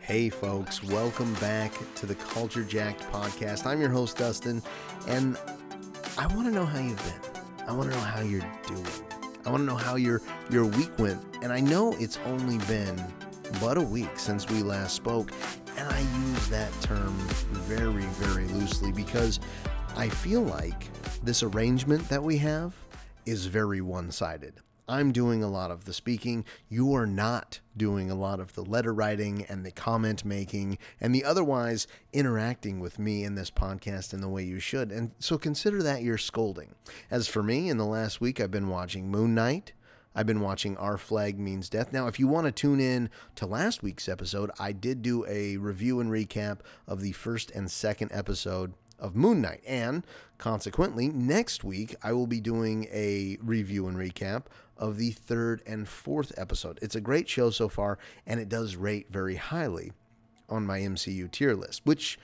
Hey, folks, welcome back to the Culture Jacked podcast. I'm your host, Dustin, and I want to know how you've been. I want to know how you're doing. I want to know how your, your week went. And I know it's only been but a week since we last spoke, and I use that term very, very loosely because I feel like this arrangement that we have is very one sided. I'm doing a lot of the speaking. You are not doing a lot of the letter writing and the comment making and the otherwise interacting with me in this podcast in the way you should. And so consider that your scolding. As for me, in the last week, I've been watching Moon Knight. I've been watching Our Flag Means Death. Now, if you want to tune in to last week's episode, I did do a review and recap of the first and second episode of Moon Knight. And consequently, next week I will be doing a review and recap of the third and fourth episode. It's a great show so far, and it does rate very highly on my MCU tier list, which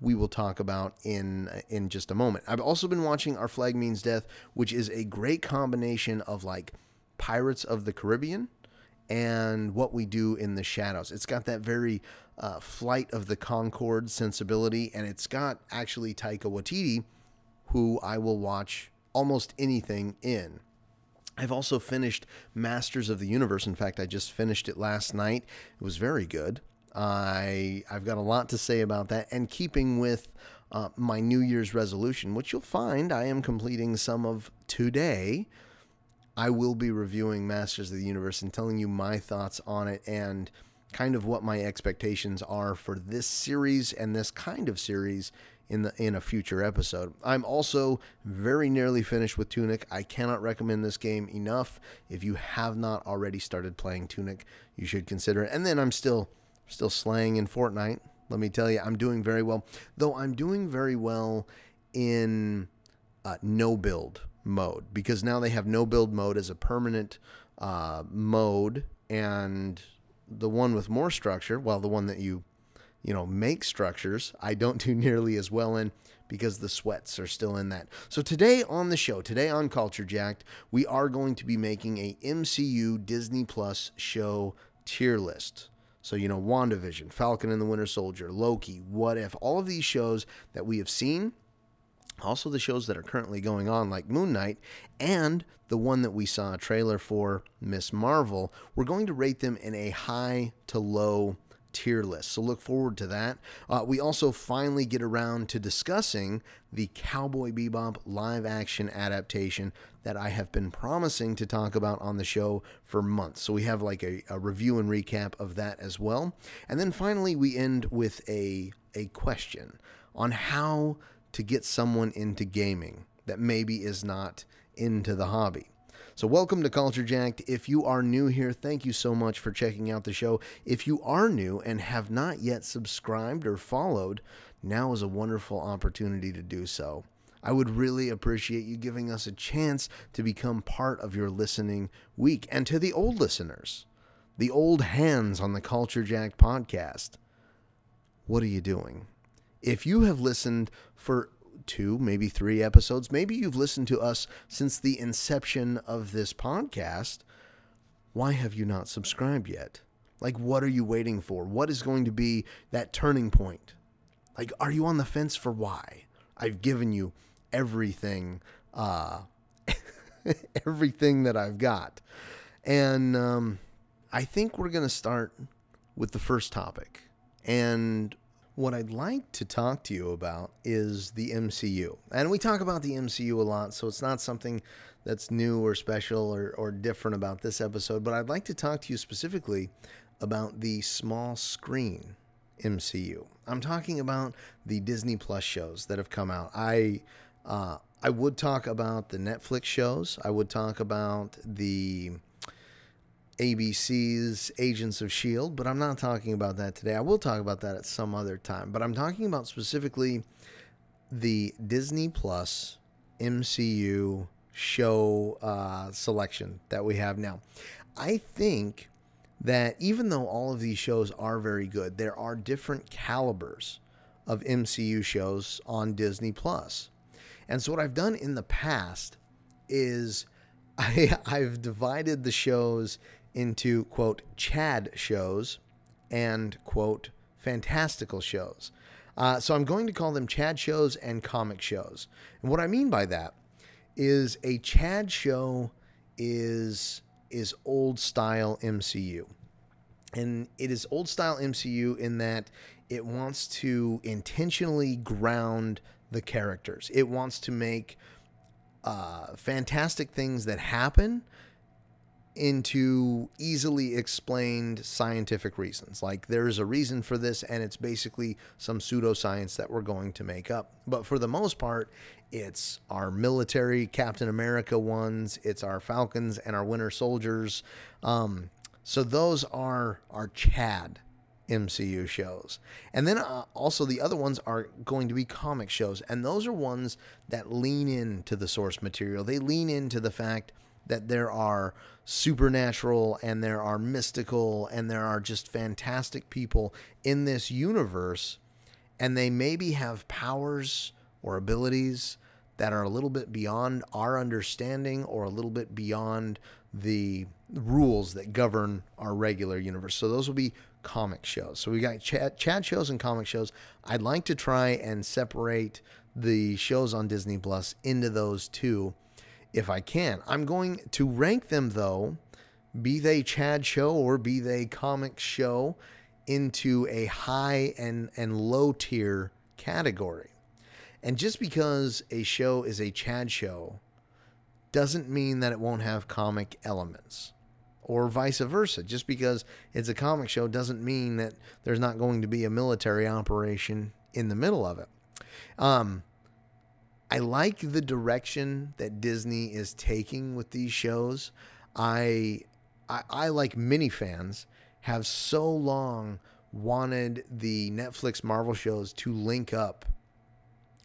we will talk about in in just a moment. I've also been watching Our Flag Means Death, which is a great combination of like Pirates of the Caribbean and what we do in the shadows. It's got that very uh, flight of the Concord sensibility, and it's got actually Taika Waititi, who I will watch almost anything in. I've also finished Masters of the Universe. In fact, I just finished it last night. It was very good. I I've got a lot to say about that, and keeping with uh, my New Year's resolution, which you'll find I am completing some of today. I will be reviewing Masters of the Universe and telling you my thoughts on it and kind of what my expectations are for this series and this kind of series in the in a future episode. I'm also very nearly finished with Tunic. I cannot recommend this game enough. If you have not already started playing Tunic, you should consider it. And then I'm still still slaying in Fortnite. Let me tell you, I'm doing very well. Though I'm doing very well in uh, no build mode because now they have no build mode as a permanent uh, mode and the one with more structure well the one that you you know make structures i don't do nearly as well in because the sweats are still in that. So today on the show today on culture jacked we are going to be making a mcu disney plus show tier list. So, you know, WandaVision, Falcon and the Winter Soldier, Loki, What If, all of these shows that we have seen. Also the shows that are currently going on, like Moon Knight, and the one that we saw a trailer for, Miss Marvel, we're going to rate them in a high to low tier list. So look forward to that. Uh, we also finally get around to discussing the Cowboy Bebop live action adaptation that I have been promising to talk about on the show for months. So we have like a, a review and recap of that as well. And then finally, we end with a, a question on how to get someone into gaming that maybe is not into the hobby. So, welcome to Culture Jacked. If you are new here, thank you so much for checking out the show. If you are new and have not yet subscribed or followed, now is a wonderful opportunity to do so. I would really appreciate you giving us a chance to become part of your listening week. And to the old listeners, the old hands on the Culture Jacked podcast, what are you doing? if you have listened for two, maybe three episodes, maybe you've listened to us since the inception of this podcast, why have you not subscribed yet? Like, what are you waiting for? What is going to be that turning point? Like, are you on the fence for why? I've given you everything, uh, everything that I've got. And um, I think we're going to start with the first topic. And what I'd like to talk to you about is the MCU. And we talk about the MCU a lot, so it's not something that's new or special or, or different about this episode, but I'd like to talk to you specifically about the small screen MCU. I'm talking about the Disney Plus shows that have come out. I uh, I would talk about the Netflix shows. I would talk about the ABC's Agents of S.H.I.E.L.D., but I'm not talking about that today. I will talk about that at some other time, but I'm talking about specifically the Disney Plus MCU show uh, selection that we have now. I think that even though all of these shows are very good, there are different calibers of MCU shows on Disney Plus. And so what I've done in the past is I, I've divided the shows into quote Chad shows and quote fantastical shows. Uh, so I'm going to call them Chad shows and comic shows. And what I mean by that is a Chad show is is old style MCU. And it is old style MCU in that it wants to intentionally ground the characters. It wants to make uh, fantastic things that happen into easily explained scientific reasons. Like there's a reason for this, and it's basically some pseudoscience that we're going to make up. But for the most part, it's our military Captain America ones, it's our Falcons and our Winter Soldiers. Um, so those are our Chad MCU shows. And then uh, also the other ones are going to be comic shows. And those are ones that lean into the source material. They lean into the fact that there are supernatural and there are mystical and there are just fantastic people in this universe. And they maybe have powers or abilities that are a little bit beyond our understanding or a little bit beyond the rules that govern our regular universe. So those will be comic shows. So we got Chad, Chad shows and comic shows. I'd like to try and separate the shows on Disney Plus into those two if I can. I'm going to rank them though, be they Chad show or be they comic show, into a high and, and low tier category. And just because a show is a Chad show doesn't mean that it won't have comic elements or vice versa. Just because it's a comic show doesn't mean that there's not going to be a military operation in the middle of it. Um, I like the direction that Disney is taking with these shows. I, I, I like many fans, have so long wanted the Netflix Marvel shows to link up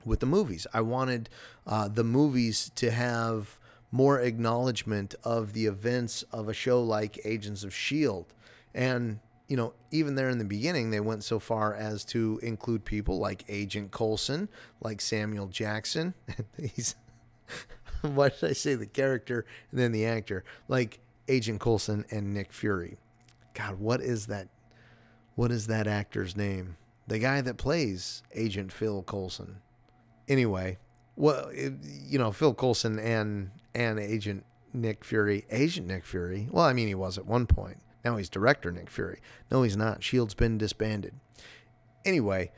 with the movies. I wanted uh, the movies to have more acknowledgement of the events of a show like Agents of S.H.I.E.L.D. And, you know, even there in the beginning, they went so far as to include people like Agent Coulson, like Samuel Jackson. He's, why did I say the character and then the actor? Like Agent Coulson and Nick Fury. God, what is that? What is that actor's name? The guy that plays Agent Phil Coulson. Anyway, well, it, you know, Phil Coulson and and Agent Nick Fury, Agent Nick Fury. Well, I mean, he was at one point. Now he's director Nick Fury. No, he's not. Shield's been disbanded. Anyway,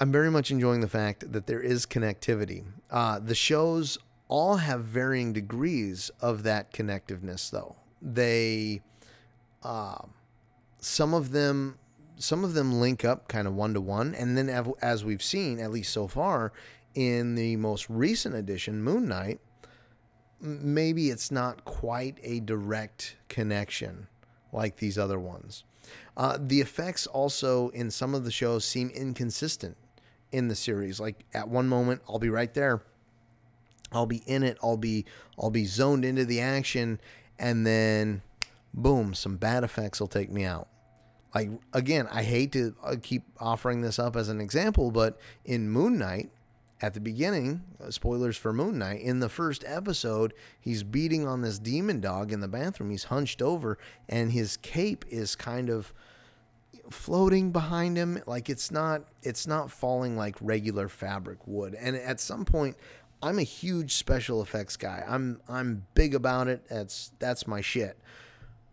I'm very much enjoying the fact that there is connectivity. Uh, the shows all have varying degrees of that connectiveness, though. They, uh, some of them, some of them link up kind of one to one, and then as we've seen, at least so far, in the most recent edition, Moon Knight, maybe it's not quite a direct connection like these other ones. Uh, the effects also in some of the shows seem inconsistent in the series. Like at one moment, I'll be right there. I'll be in it. I'll be I'll be zoned into the action, and then boom, some bad effects will take me out. Like again, I hate to uh, keep offering this up as an example, but in Moon Knight, at the beginning, uh, spoilers for Moon Knight, in the first episode, he's beating on this demon dog in the bathroom. He's hunched over, and his cape is kind of floating behind him. Like it's not it's not falling like regular fabric would and at some point i'm a huge special effects guy. I'm i'm big about it. That's that's my shit.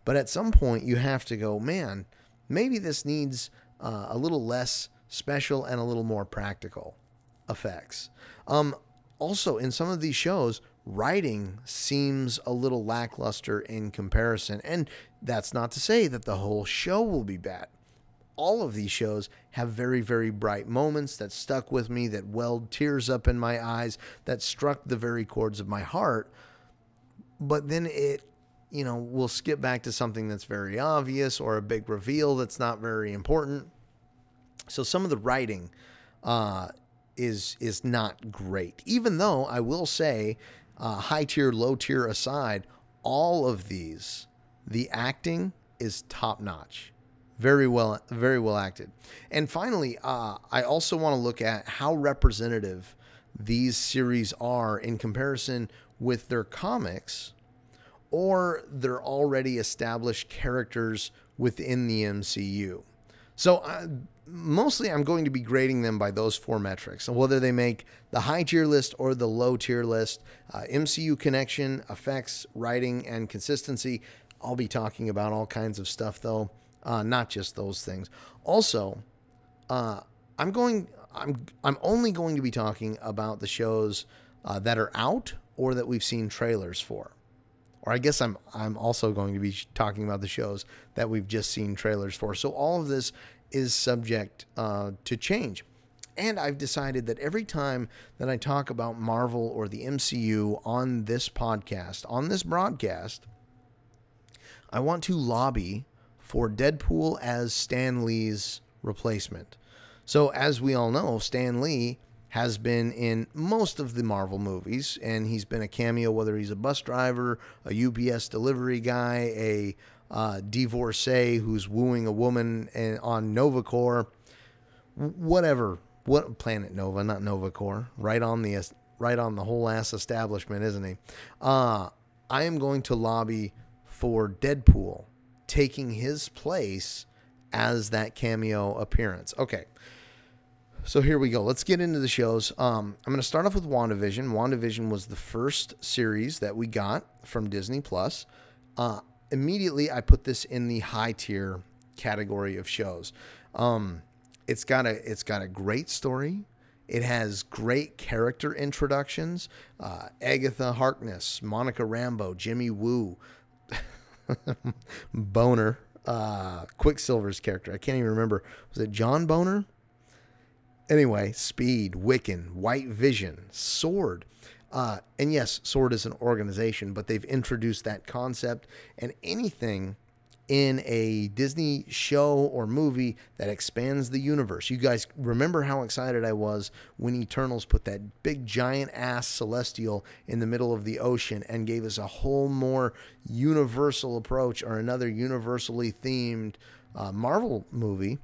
But at some point you have to go man maybe this needs uh, a little less special and a little more practical effects. Um, also, in some of these shows, writing seems a little lackluster in comparison. And that's not to say that the whole show will be bad. All of these shows have very, very bright moments that stuck with me, that welled tears up in my eyes, that struck the very chords of my heart. But then it, you know, will skip back to something that's very obvious or a big reveal that's not very important. So some of the writing uh, is is not great. Even though I will say, uh, high tier, low tier aside, all of these, the acting is top notch, very well, very well acted. And finally, uh, I also want to look at how representative these series are in comparison with their comics or they're already established characters within the MCU. So uh, mostly I'm going to be grading them by those four metrics. So whether they make the high tier list or the low tier list, uh, MCU connection, effects, writing, and consistency. I'll be talking about all kinds of stuff though, uh, not just those things. Also, uh, I'm going. I'm I'm only going to be talking about the shows uh, that are out or that we've seen trailers for. Or I guess I'm I'm also going to be talking about the shows that we've just seen trailers for. So all of this is subject uh, to change. And I've decided that every time that I talk about Marvel or the MCU on this podcast, on this broadcast, I want to lobby for Deadpool as Stan Lee's replacement. So, as we all know, Stan Lee has been in most of the Marvel movies, and he's been a cameo, whether he's a bus driver, a UPS delivery guy, a uh, divorcee who's wooing a woman on Nova Corps, whatever. What Planet Nova, not Nova Corps, right on the right on the whole ass establishment, isn't he? Uh, I am going to lobby for Deadpool taking his place as that cameo appearance. Okay. So here we go. Let's get into the shows. Um, I'm going to start off with WandaVision. WandaVision was the first series that we got from Disney Plus. Uh, immediately, I put this in the high tier category of shows. Um, it's got a it's got a great story. It has great character introductions. Uh, Agatha Harkness, Monica Rambeau, Jimmy Woo, Bohner, uh, Quicksilver's character. I can't even remember. Was it John Bohner? Anyway, Speed, Wiccan, White Vision, Sword. Uh, and yes, Sword is an organization, but they've introduced that concept and anything in a Disney show or movie that expands the universe. You guys remember how excited I was when Eternals put that big giant ass celestial in the middle of the ocean and gave us a whole more universal approach or another universally themed uh, Marvel movie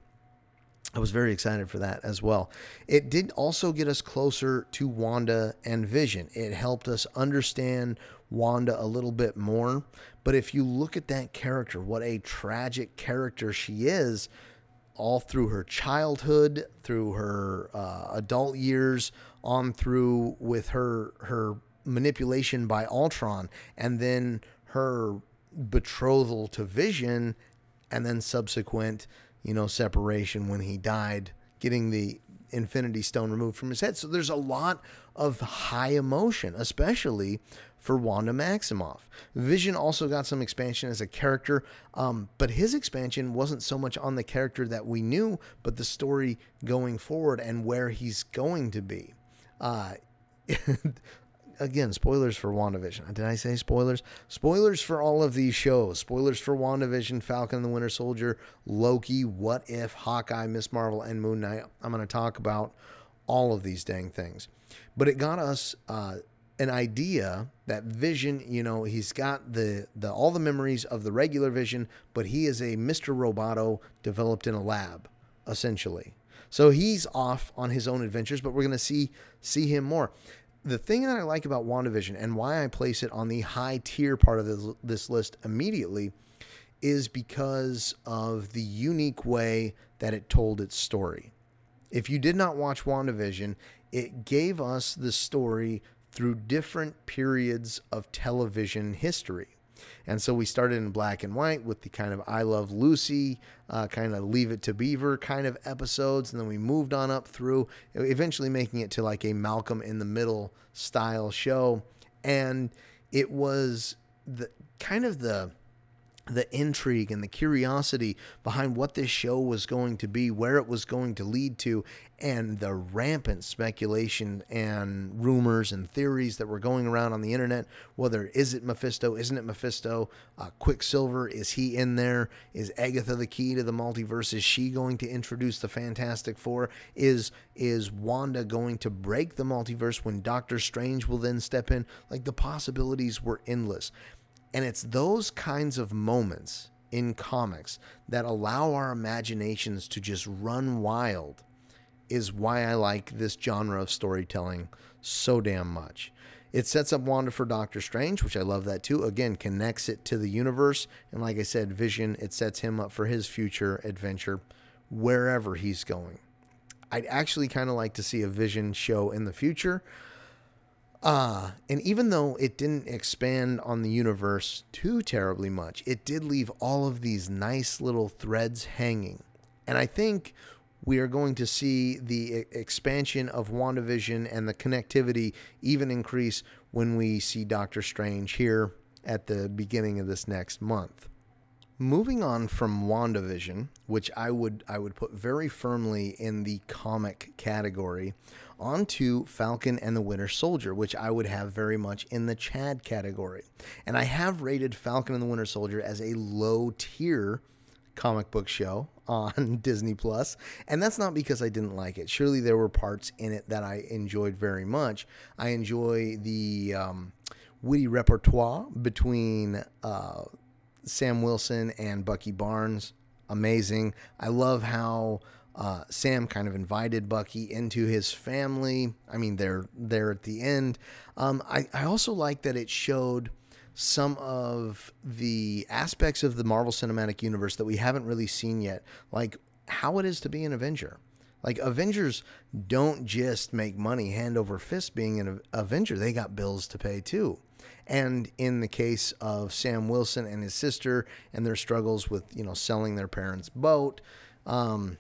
I was very excited for that as well. It did also get us closer to Wanda and Vision. It helped us understand Wanda a little bit more. But if you look at that character, what a tragic character she is, all through her childhood, through her uh, adult years, on through with her her manipulation by Ultron, and then her betrothal to Vision, and then subsequent you know, separation when he died, getting the Infinity Stone removed from his head. So there's a lot of high emotion, especially for Wanda Maximoff. Vision also got some expansion as a character, um, but his expansion wasn't so much on the character that we knew, but the story going forward and where he's going to be. Uh, again, spoilers for WandaVision. Did I say spoilers? Spoilers for all of these shows. Spoilers for WandaVision, Falcon and the Winter Soldier, Loki, What If, Hawkeye, Miss Marvel, and Moon Knight. I'm going to talk about all of these dang things. But it got us uh, an idea that Vision, you know, he's got the, the all the memories of the regular Vision, but he is a Mr. Roboto developed in a lab, essentially. So he's off on his own adventures, but we're going to see see him more the thing that I like about WandaVision and why I place it on the high tier part of this, this list immediately is because of the unique way that it told its story. If you did not watch WandaVision, it gave us the story through different periods of television history. And so we started in black and white with the kind of I Love Lucy, uh, kind of Leave It to Beaver kind of episodes. And then we moved on up through, eventually making it to like a Malcolm in the Middle style show. And it was the kind of the the intrigue and the curiosity behind what this show was going to be, where it was going to lead to, and the rampant speculation and rumors and theories that were going around on the internet. Whether is it Mephisto, isn't it Mephisto? Uh, Quicksilver, is he in there? Is Agatha the key to the multiverse? Is she going to introduce the Fantastic Four? Is is Wanda going to break the multiverse when Doctor Strange will then step in? Like the possibilities were endless. And it's those kinds of moments in comics that allow our imaginations to just run wild is why I like this genre of storytelling so damn much. It sets up Wanda for Doctor Strange, which I love that too. Again, connects it to the universe. And like I said, Vision, it sets him up for his future adventure wherever he's going. I'd actually kind of like to see a Vision show in the future. Uh, and even though it didn't expand on the universe too terribly much, it did leave all of these nice little threads hanging. And I think we are going to see the expansion of WandaVision and the connectivity even increase when we see Doctor Strange here at the beginning of this next month. Moving on from WandaVision, which I would I would put very firmly in the comic category, onto Falcon and the Winter Soldier, which I would have very much in the Chad category. And I have rated Falcon and the Winter Soldier as a low tier comic book show on Disney Plus, and that's not because I didn't like it. Surely there were parts in it that I enjoyed very much. I enjoy the um, witty repertoire between uh, Sam Wilson and Bucky Barnes. Amazing. I love how uh, Sam kind of invited Bucky into his family. I mean, they're there at the end. Um, I, I also like that it showed some of the aspects of the Marvel Cinematic Universe that we haven't really seen yet, like how it is to be an Avenger. Like Avengers don't just make money hand over fist being an Avenger; they got bills to pay too. And in the case of Sam Wilson and his sister and their struggles with you know selling their parents' boat, um,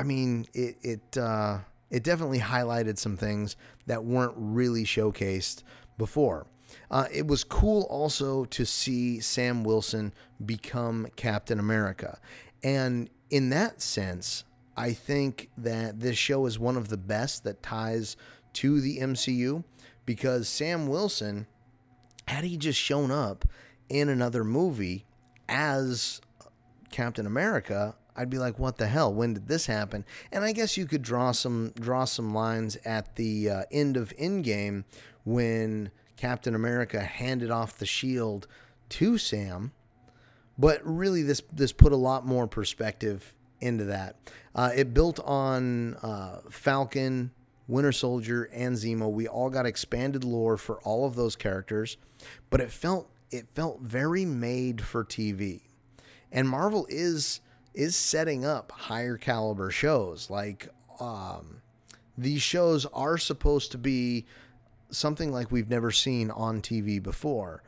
I mean it it uh, it definitely highlighted some things that weren't really showcased before. Uh, it was cool also to see Sam Wilson become Captain America. And in that sense, I think that this show is one of the best that ties to the MCU because Sam Wilson, had he just shown up in another movie as Captain America, I'd be like, "What the hell? When did this happen?" And I guess you could draw some draw some lines at the uh, end of Endgame when Captain America handed off the shield to Sam. But really, this this put a lot more perspective into that. Uh, it built on uh, Falcon, Winter Soldier, and Zemo. We all got expanded lore for all of those characters, but it felt it felt very made for TV. And Marvel is is setting up higher caliber shows. Like um, these shows are supposed to be something like we've never seen on TV before.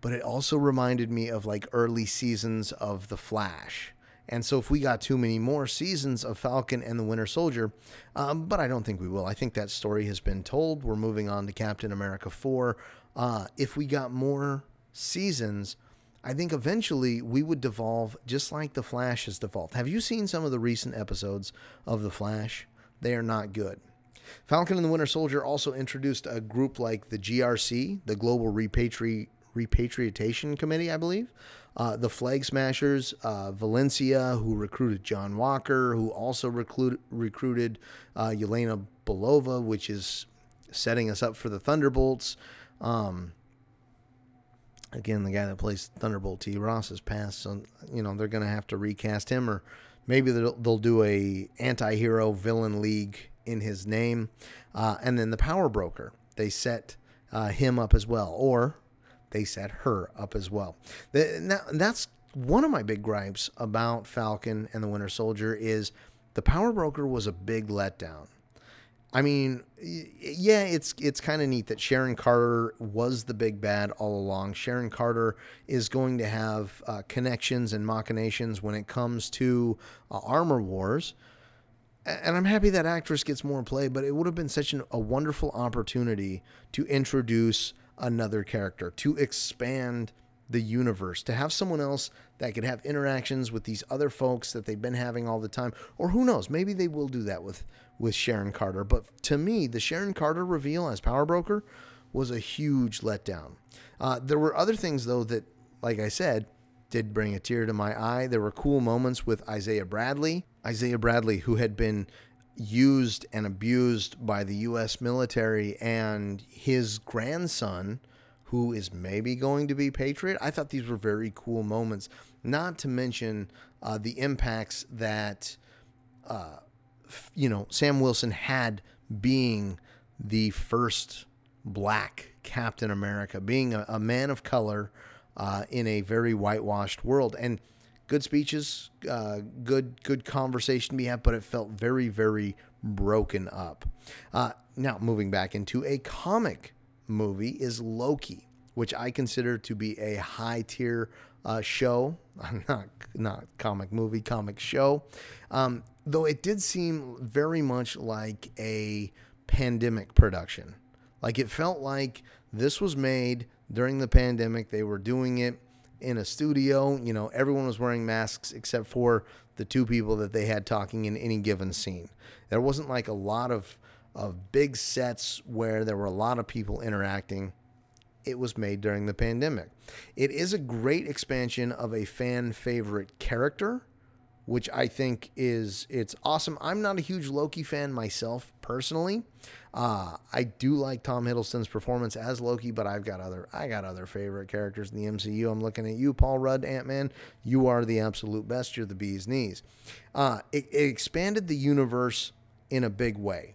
But it also reminded me of like early seasons of The Flash. And so if we got too many more seasons of Falcon and the Winter Soldier, um, but I don't think we will. I think that story has been told. We're moving on to Captain America 4. Uh, if we got more seasons, I think eventually we would devolve just like The Flash has devolved. Have you seen some of the recent episodes of The Flash? They are not good. Falcon and the Winter Soldier also introduced a group like the GRC, the Global Repatri- Repatriation Committee, I believe. Uh, the Flag Smashers, uh, Valencia, who recruited John Walker, who also recruit, recruited uh, Yelena Belova, which is setting us up for the Thunderbolts. Um, again, the guy that plays Thunderbolt T. Ross has passed, so you know they're going to have to recast him, or maybe they'll, they'll do a anti-hero villain league in his name. Uh, and then the power broker, they set uh, him up as well, or they set her up as well. The, that's one of my big gripes about Falcon and the Winter Soldier is the power broker was a big letdown. I mean, yeah, it's it's kind of neat that Sharon Carter was the big bad all along. Sharon Carter is going to have uh, connections and machinations when it comes to uh, armor wars and I'm happy that actress gets more play, but it would have been such an, a wonderful opportunity to introduce another character, to expand the universe, to have someone else that could have interactions with these other folks that they've been having all the time. Or who knows, maybe they will do that with, with Sharon Carter. But to me, the Sharon Carter reveal as Power Broker was a huge letdown. Uh, there were other things, though, that, like I said, did bring a tear to my eye. There were cool moments with Isaiah Bradley. Isaiah Bradley, who had been used and abused by the U.S. military, and his grandson, who is maybe going to be Patriot. I thought these were very cool moments, not to mention uh, the impacts that, uh, you know, Sam Wilson had being the first black Captain America, being a, a man of color uh, in a very whitewashed world. And good speeches, uh, good good conversation be had, but it felt very very broken up. Uh, now moving back into a comic movie is Loki, which I consider to be a high tier uh, show, not not comic movie, comic show. Um, though it did seem very much like a pandemic production. Like it felt like this was made during the pandemic. They were doing it in a studio. You know, everyone was wearing masks except for the two people that they had talking in any given scene. There wasn't like a lot of of big sets where there were a lot of people interacting. It was made during the pandemic. It is a great expansion of a fan favorite character which I think is it's awesome. I'm not a huge Loki fan myself personally. Uh, I do like Tom Hiddleston's performance as Loki, but I've got other I got other favorite characters in the MCU. I'm looking at you, Paul Rudd, Ant Man. You are the absolute best. You're the bee's knees. Uh, it, it expanded the universe in a big way.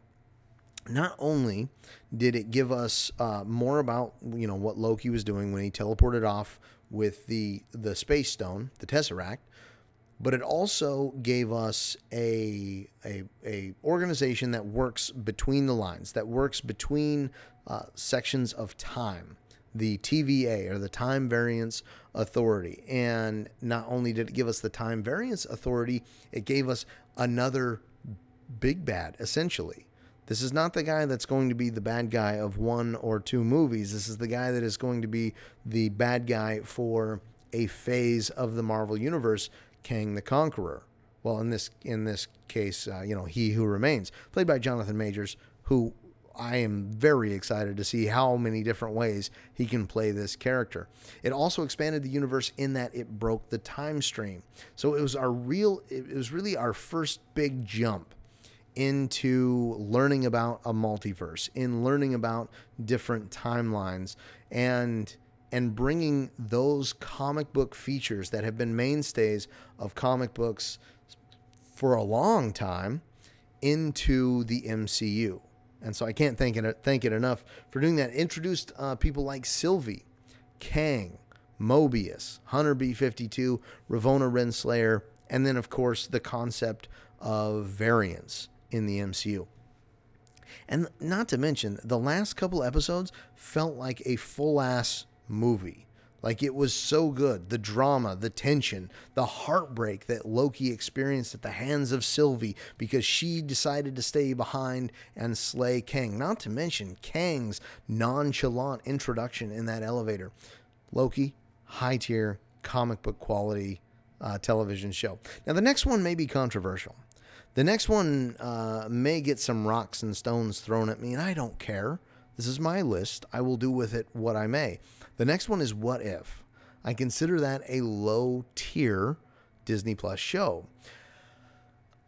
Not only did it give us uh, more about you know what Loki was doing when he teleported off with the the space stone, the Tesseract, but it also gave us a, a, a organization that works between the lines, that works between uh, sections of time, the TVA or the Time Variance Authority. And not only did it give us the Time Variance Authority, it gave us another big bad, essentially. This is not the guy that's going to be the bad guy of one or two movies. This is the guy that is going to be the bad guy for a phase of the Marvel Universe Kang the Conqueror. Well, in this in this case, uh, you know, he who remains, played by Jonathan Majors, who I am very excited to see how many different ways he can play this character. It also expanded the universe in that it broke the time stream. So it was our real it was really our first big jump into learning about a multiverse, in learning about different timelines and and bringing those comic book features that have been mainstays of comic books for a long time into the MCU. And so I can't thank it, thank it enough for doing that. Introduced uh, people like Sylvie, Kang, Mobius, Hunter B 52, Ravonna Renslayer, and then, of course, the concept of variance in the MCU. And not to mention, the last couple episodes felt like a full ass movie. Like it was so good. The drama, the tension, the heartbreak that Loki experienced at the hands of Sylvie because she decided to stay behind and slay Kang. Not to mention Kang's nonchalant introduction in that elevator. Loki, high tier, comic book quality uh, television show. Now, the next one may be controversial. The next one uh, may get some rocks and stones thrown at me, and I don't care. This is my list. I will do with it what I may. The next one is What If. I consider that a low tier Disney Plus show.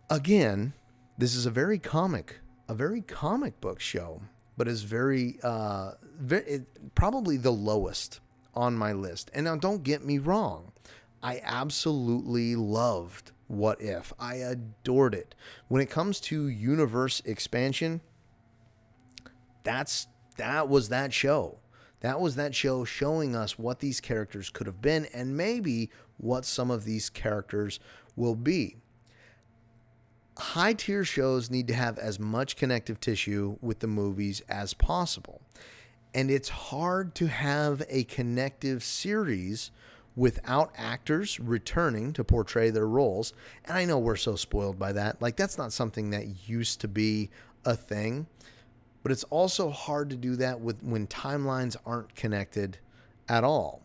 Again, this is a very comic, a very comic book show, but is very, uh, very it, probably the lowest on my list. And now, don't get me wrong, I absolutely loved What If. I adored it. When it comes to universe expansion, that's that was that show. That was that show showing us what these characters could have been and maybe what some of these characters will be. High tier shows need to have as much connective tissue with the movies as possible. And it's hard to have a connective series without actors returning to portray their roles. And I know we're so spoiled by that. Like, that's not something that used to be a thing but it's also hard to do that with when timelines aren't connected at all.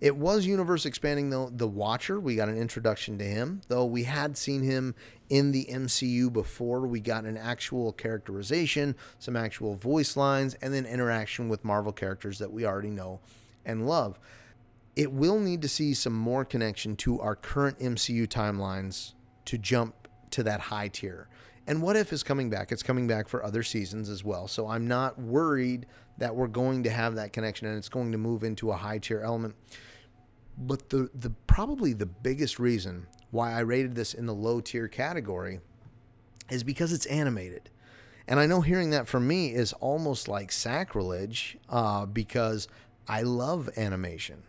It was universe expanding though. The Watcher, we got an introduction to him, though we had seen him in the MCU before. We got an actual characterization, some actual voice lines, and then interaction with Marvel characters that we already know and love. It will need to see some more connection to our current MCU timelines to jump to that high tier. And What If is coming back. It's coming back for other seasons as well. So I'm not worried that we're going to have that connection and it's going to move into a high tier element. But the, the probably the biggest reason why I rated this in the low tier category is because it's animated. And I know hearing that from me is almost like sacrilege uh, because I love animation.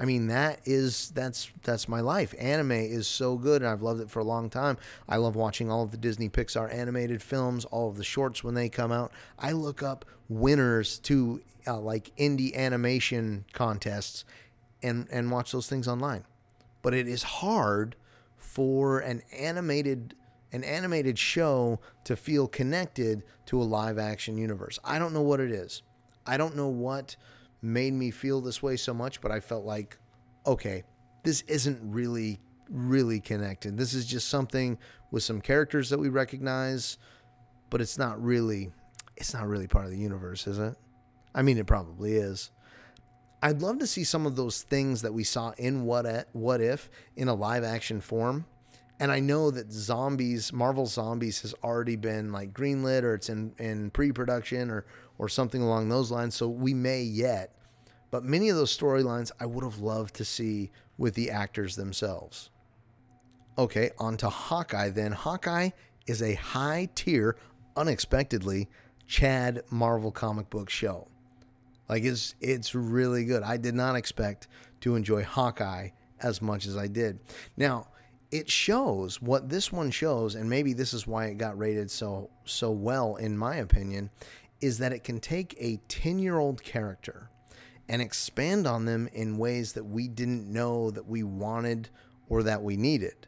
I mean that is that's that's my life. Anime is so good and I've loved it for a long time. I love watching all of the Disney Pixar animated films, all of the shorts when they come out. I look up winners to uh, like indie animation contests and and watch those things online. But it is hard for an animated an animated show to feel connected to a live action universe. I don't know what it is. I don't know what made me feel this way so much, but I felt like, okay, this isn't really, really connected. This is just something with some characters that we recognize, but it's not really, it's not really part of the universe, is it? I mean, it probably is. I'd love to see some of those things that we saw in What What If in a live action form. And I know that Zombies, Marvel Zombies, has already been like greenlit or it's in, in pre production or or something along those lines. So we may yet. But many of those storylines I would have loved to see with the actors themselves. Okay, on to Hawkeye then. Hawkeye is a high tier, unexpectedly, Chad Marvel comic book show. Like it's it's really good. I did not expect to enjoy Hawkeye as much as I did. Now, it shows what this one shows and maybe this is why it got rated so so well in my opinion is that it can take a 10 year old character and expand on them in ways that we didn't know that we wanted or that we needed.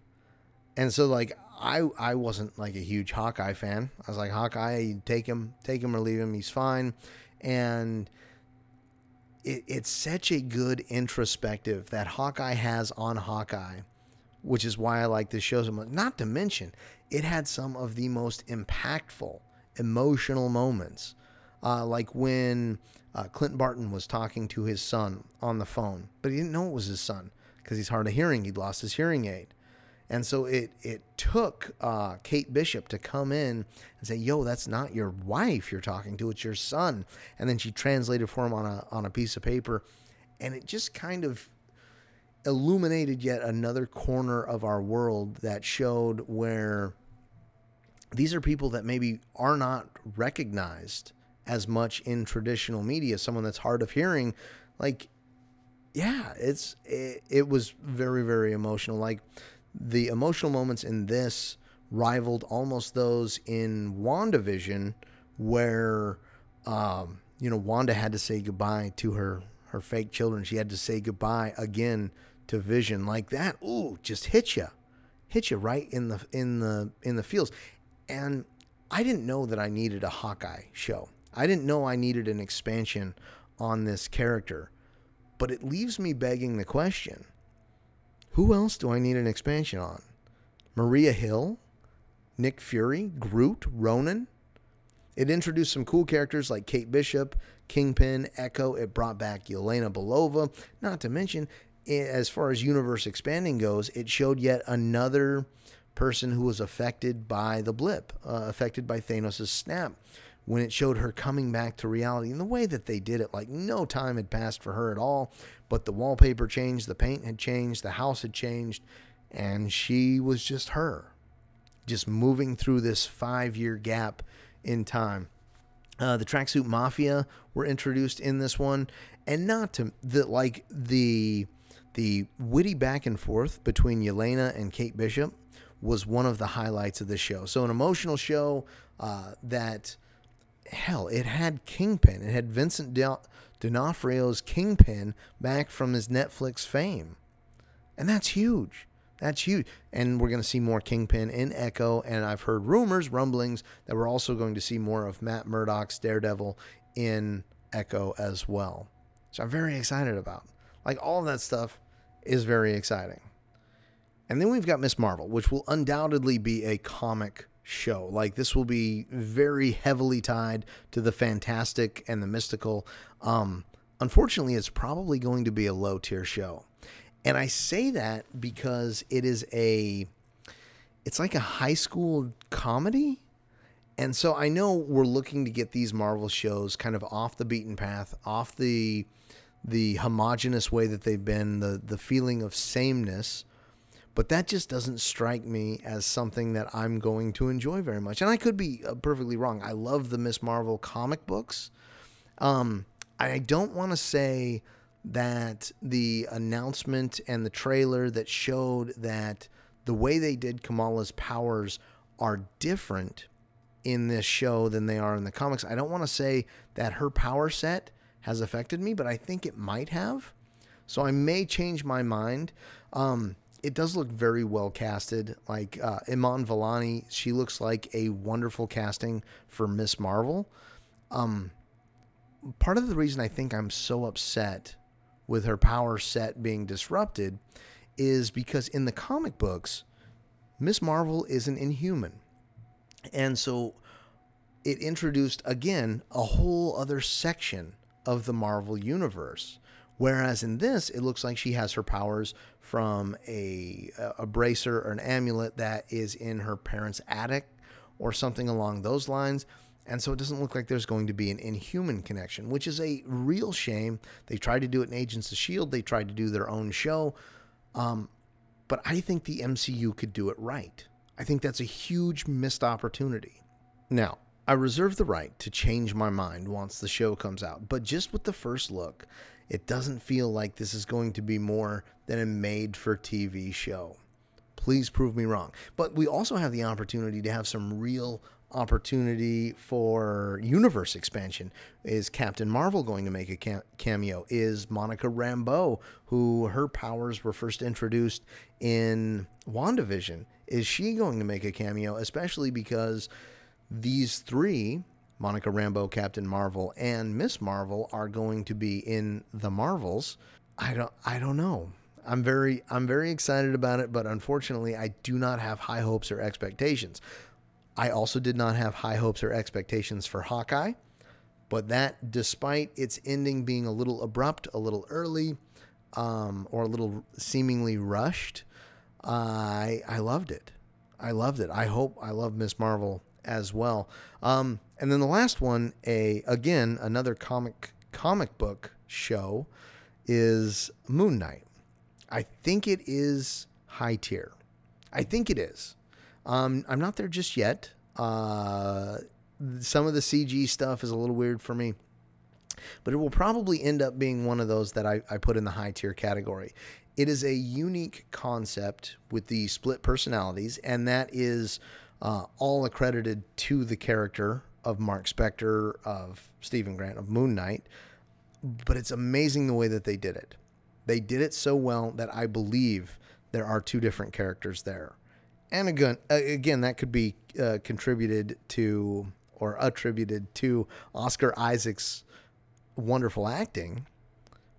And so like I I wasn't like a huge Hawkeye fan. I was like Hawkeye, take him, take him or leave him, he's fine. And it, it's such a good introspective that Hawkeye has on Hawkeye, which is why I like this show so much. Not to mention, it had some of the most impactful emotional moments uh, like when uh, Clint Barton was talking to his son on the phone, but he didn't know it was his son because he's hard of hearing. He'd lost his hearing aid. And so it it took uh, Kate Bishop to come in and say, "Yo, that's not your wife you're talking to; it's your son." And then she translated for him on a on a piece of paper, and it just kind of illuminated yet another corner of our world that showed where these are people that maybe are not recognized as much in traditional media. Someone that's hard of hearing, like, yeah, it's it, it was very very emotional. Like the emotional moments in this rivaled almost those in WandaVision, where um, you know Wanda had to say goodbye to her her fake children. She had to say goodbye again to Vision. Like that, ooh, just hit you, hit you right in the in the in the feels. And I didn't know that I needed a Hawkeye show. I didn't know I needed an expansion on this character, but it leaves me begging the question who else do I need an expansion on? Maria Hill? Nick Fury? Groot? Ronan? It introduced some cool characters like Kate Bishop, Kingpin, Echo. It brought back Yelena Belova. Not to mention, as far as universe expanding goes, it showed yet another person who was affected by the blip, uh, affected by Thanos' snap when it showed her coming back to reality and the way that they did it like no time had passed for her at all but the wallpaper changed the paint had changed the house had changed and she was just her just moving through this five year gap in time uh, the tracksuit mafia were introduced in this one and not to the like the the witty back and forth between Yelena and Kate Bishop was one of the highlights of the show. So an emotional show uh, that hell, it had Kingpin. It had Vincent D'Onofrio's Kingpin back from his Netflix fame. And that's huge. That's huge. And we're going to see more Kingpin in Echo. And I've heard rumors, rumblings, that we're also going to see more of Matt Murdock's Daredevil in Echo as well. So I'm very excited about. Like all of that stuff is very exciting. And then we've got Miss Marvel, which will undoubtedly be a comic show. Like this will be very heavily tied to the fantastic and the mystical. Um, unfortunately, it's probably going to be a low tier show. And I say that because it is a it's like a high school comedy. And so I know we're looking to get these Marvel shows kind of off the beaten path, off the the homogenous way that they've been, the the feeling of sameness. But that just doesn't strike me as something that I'm going to enjoy very much. And I could be uh, perfectly wrong. I love the Miss Marvel comic books. Um, I don't want to say that the announcement and the trailer that showed that the way they did Kamala's powers are different in this show than they are in the comics. I don't want to say that her power set has affected me, but I think it might have. So I may change my mind. Um, it does look very well casted. Like uh, Iman Vellani, she looks like a wonderful casting for Miss Marvel. Um, part of the reason I think I'm so upset with her power set being disrupted is because in the comic books, Miss Marvel is an inhuman. And so it introduced, again, a whole other section of the Marvel universe. Whereas in this, it looks like she has her powers from a, a bracer or an amulet that is in her parents' attic or something along those lines. And so it doesn't look like there's going to be an inhuman connection, which is a real shame. They tried to do it in Agents of S.H.I.E.L.D., they tried to do their own show. Um, but I think the MCU could do it right. I think that's a huge missed opportunity. Now, I reserve the right to change my mind once the show comes out, but just with the first look, it doesn't feel like this is going to be more than a made for TV show. Please prove me wrong. But we also have the opportunity to have some real opportunity for universe expansion. Is Captain Marvel going to make a cameo? Is Monica Rambeau, who her powers were first introduced in WandaVision, is she going to make a cameo? Especially because these three, Monica Rambeau, Captain Marvel, and Miss Marvel, are going to be in the Marvels. I don't I don't know. I'm very I'm very excited about it, but unfortunately I do not have high hopes or expectations. I also did not have high hopes or expectations for Hawkeye, but that, despite its ending being a little abrupt, a little early, um, or a little seemingly rushed, I I loved it. I loved it. I hope I love Miss Marvel as well. Um, and then the last one, a again another comic comic book show, is Moon Knight. I think it is high tier. I think it is. Um, I'm not there just yet. Uh, some of the CG stuff is a little weird for me, but it will probably end up being one of those that I, I put in the high tier category. It is a unique concept with the split personalities, and that is uh, all accredited to the character of Mark Spector, of Stephen Grant, of Moon Knight. But it's amazing the way that they did it. They did it so well that I believe there are two different characters there and again, again, that could be uh, contributed to or attributed to Oscar Isaac's wonderful acting.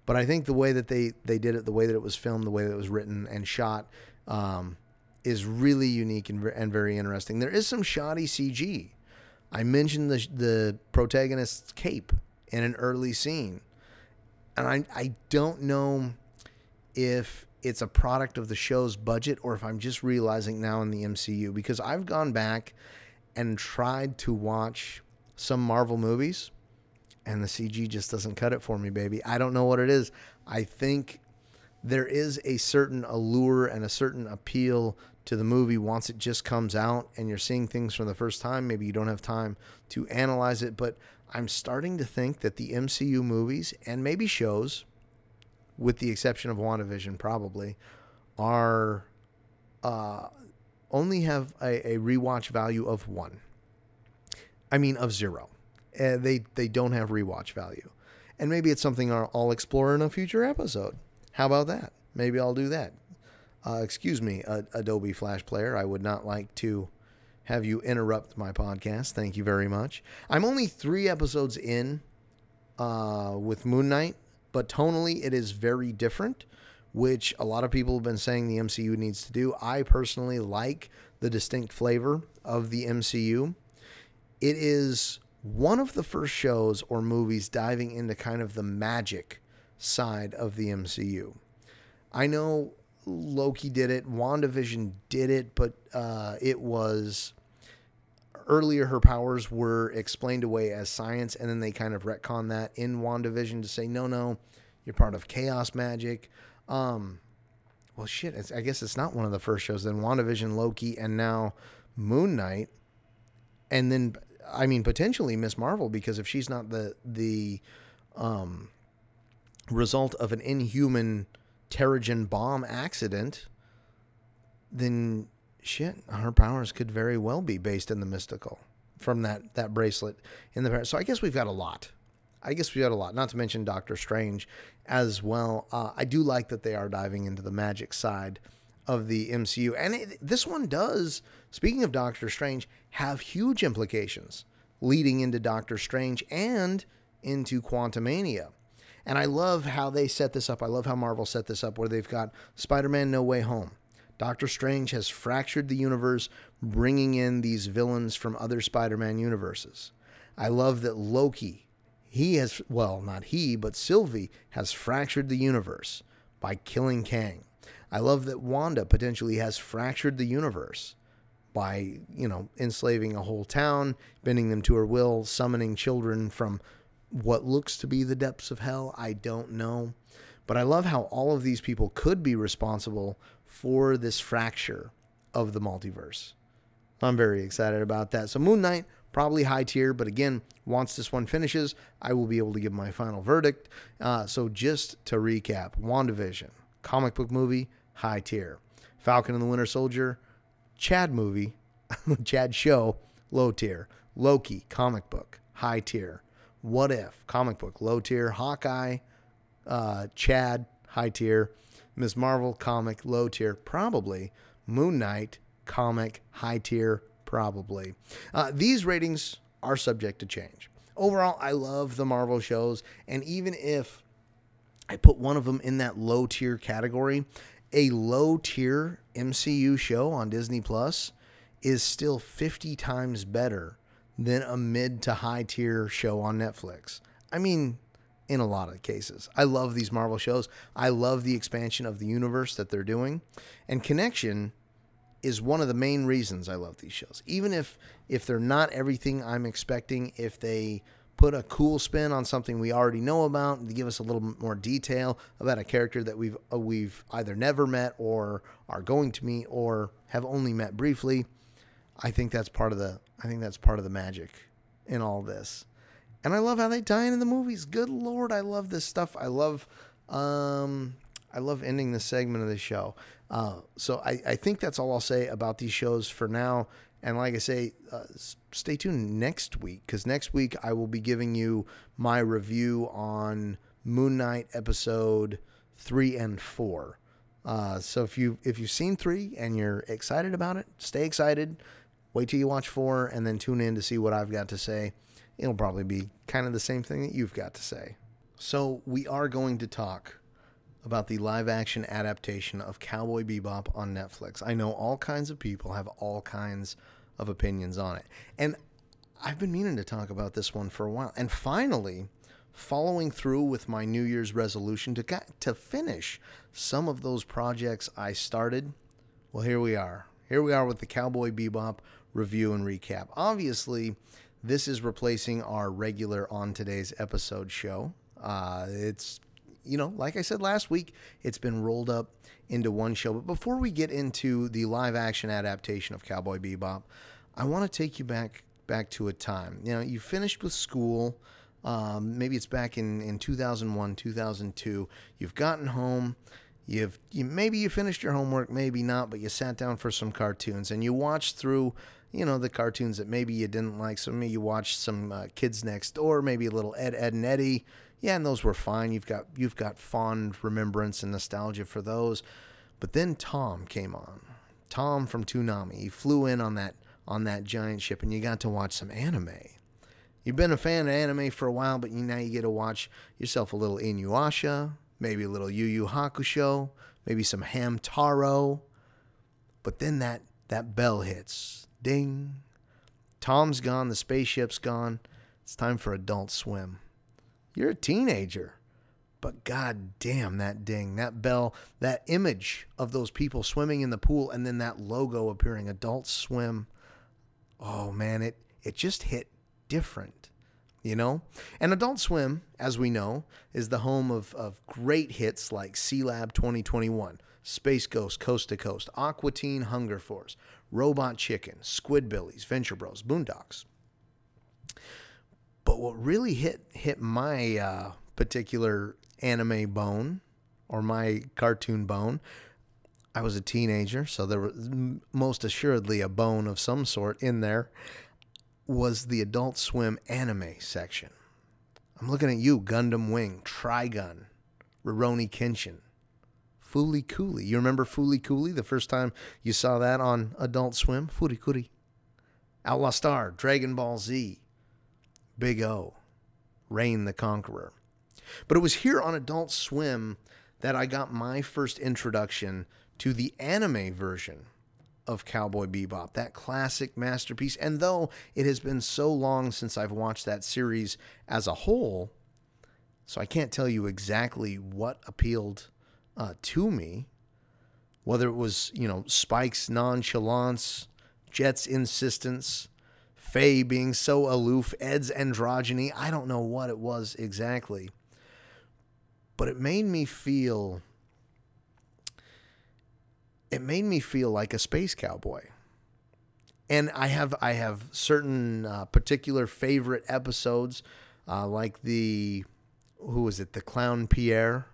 But I think the way that they, they did it, the way that it was filmed, the way that it was written and shot, um, is really unique and, and very interesting. There is some shoddy CG. I mentioned the the protagonist's cape in an early scene, and I I don't know if it's a product of the show's budget or if I'm just realizing now in the MCU because I've gone back and tried to watch some Marvel movies and the CG just doesn't cut it for me, baby. I don't know what it is. I think there is a certain allure and a certain appeal to the movie once it just comes out and you're seeing things for the first time. Maybe you don't have time to analyze it, but I'm starting to think that the MCU movies and maybe shows with the exception of WandaVision, probably, are uh, only have a, a rewatch value of one. I mean, of zero. Uh, they they don't have rewatch value, and maybe it's something I'll, I'll explore in a future episode. How about that? Maybe I'll do that. Uh, excuse me, uh, Adobe Flash Player. I would not like to have you interrupt my podcast. Thank you very much. I'm only three episodes in uh, with Moon Knight, but tonally it is very different, which a lot of people have been saying the MCU needs to do. I personally like the distinct flavor of the MCU. It is one of the first shows or movies diving into kind of the magic side of the MCU. I know Loki did it, WandaVision did it, but uh, it was earlier her powers were explained away as science, and then they kind of retcon that in WandaVision to say, no, no, you're part of chaos magic. Um, well, shit. I guess it's not one of the first shows. Then WandaVision, Loki, and now Moon Knight, and then I mean potentially Miss Marvel because if she's not the the um, result of an inhuman Terrigen bomb accident, then shit, her powers could very well be based in the mystical from that that bracelet in the so I guess we've got a lot. I guess we've got a lot. Not to mention Doctor Strange as well. Uh, I do like that they are diving into the magic side of the MCU, and it, this one does. Speaking of Doctor Strange, have huge implications leading into Doctor Strange and into Quantumania. And I love how they set this up. I love how Marvel set this up where they've got Spider Man No Way Home. Doctor Strange has fractured the universe, bringing in these villains from other Spider Man universes. I love that Loki, he has, well, not he, but Sylvie has fractured the universe by killing Kang. I love that Wanda potentially has fractured the universe by, you know, enslaving a whole town, bending them to her will, summoning children from what looks to be the depths of hell. I don't know. But I love how all of these people could be responsible for this fracture of the multiverse. I'm very excited about that. So, Moon Knight, probably high tier, but again, once this one finishes, I will be able to give my final verdict. Uh, so, just to recap WandaVision, comic book movie, high tier. Falcon and the Winter Soldier, Chad movie, Chad show, low tier. Loki, comic book, high tier. What If, comic book, low tier. Hawkeye, uh, Chad, high tier. Ms. Marvel, comic, low tier. Probably. Moon Knight, comic, high tier, probably. Uh, these ratings are subject to change. Overall, I love the Marvel shows, and even if I put one of them in that low tier category, a low tier MCU show on Disney Plus is still 50 times better than a mid to high tier show on Netflix. I mean, in a lot of cases. I love these Marvel shows. I love the expansion of the universe that they're doing. And Connection is one of the main reasons I love these shows. Even if if they're not everything I'm expecting, if they put a cool spin on something we already know about to give us a little more detail about a character that we've uh, we've either never met or are going to meet or have only met briefly, I think that's part of the I think that's part of the magic in all this. And I love how they tie into the movies. Good lord, I love this stuff. I love um I love ending this segment of the show. Uh, so I, I think that's all I'll say about these shows for now. And like I say, uh, stay tuned next week because next week I will be giving you my review on Moon Knight episode three and four. Uh, so if you if you've seen three and you're excited about it, stay excited. Wait till you watch four and then tune in to see what I've got to say. It'll probably be kind of the same thing that you've got to say. So we are going to talk about the live action adaptation of Cowboy Bebop on Netflix. I know all kinds of people have all kinds of opinions on it. And I've been meaning to talk about this one for a while. And finally, following through with my New Year's resolution to get, to finish some of those projects I started, well here we are. Here we are with the Cowboy Bebop review and recap. Obviously, this is replacing our regular on today's episode show. Uh, it's you know, like I said last week, it's been rolled up into one show. But before we get into the live action adaptation of Cowboy Bebop, I want to take you back back to a time. You know, you finished with school. Um, maybe it's back in, in 2001, 2002. You've gotten home. You've you, maybe you finished your homework, maybe not, but you sat down for some cartoons and you watched through, you know, the cartoons that maybe you didn't like. So maybe you watched some uh, Kids Next Door, maybe a little Ed, Ed and Eddie yeah, and those were fine. You've got you've got fond remembrance and nostalgia for those. But then Tom came on. Tom from Toonami. He flew in on that on that giant ship, and you got to watch some anime. You've been a fan of anime for a while, but you, now you get to watch yourself a little Inuyasha, maybe a little Yu Yu Hakusho, maybe some Hamtaro. But then that that bell hits. Ding. Tom's gone, the spaceship's gone. It's time for Adult Swim. You're a teenager. But god damn that ding, that bell, that image of those people swimming in the pool and then that logo appearing, Adult Swim. Oh man, it it just hit different. you know? And Adult Swim, as we know, is the home of, of great hits like C Sealab 2021, Space Ghost Coast to Coast, Aqua Teen Hunger Force, Robot Chicken, Squidbillies, Venture Bros, Boondocks. But what really hit hit my uh, particular anime bone or my cartoon bone, I was a teenager, so there was most assuredly a bone of some sort in there, was the Adult Swim anime section. I'm looking at you, Gundam Wing, Trigun, Rurouni Kenshin, Fooly Cooly. You remember Fooly Cooly the first time you saw that on Adult Swim? Fooly Cooly. Outlaw Star, Dragon Ball Z, Big O, Reign the Conqueror. But it was here on Adult Swim that I got my first introduction to the anime version of Cowboy Bebop, that classic masterpiece. And though it has been so long since I've watched that series as a whole, so I can't tell you exactly what appealed uh, to me, whether it was, you know, Spike's nonchalance, Jet's insistence, Faye being so aloof, Ed's androgyny. I don't know what it was exactly. But it made me feel it made me feel like a space cowboy. And I have I have certain uh, particular favorite episodes, uh, like the who was it, the clown Pierre,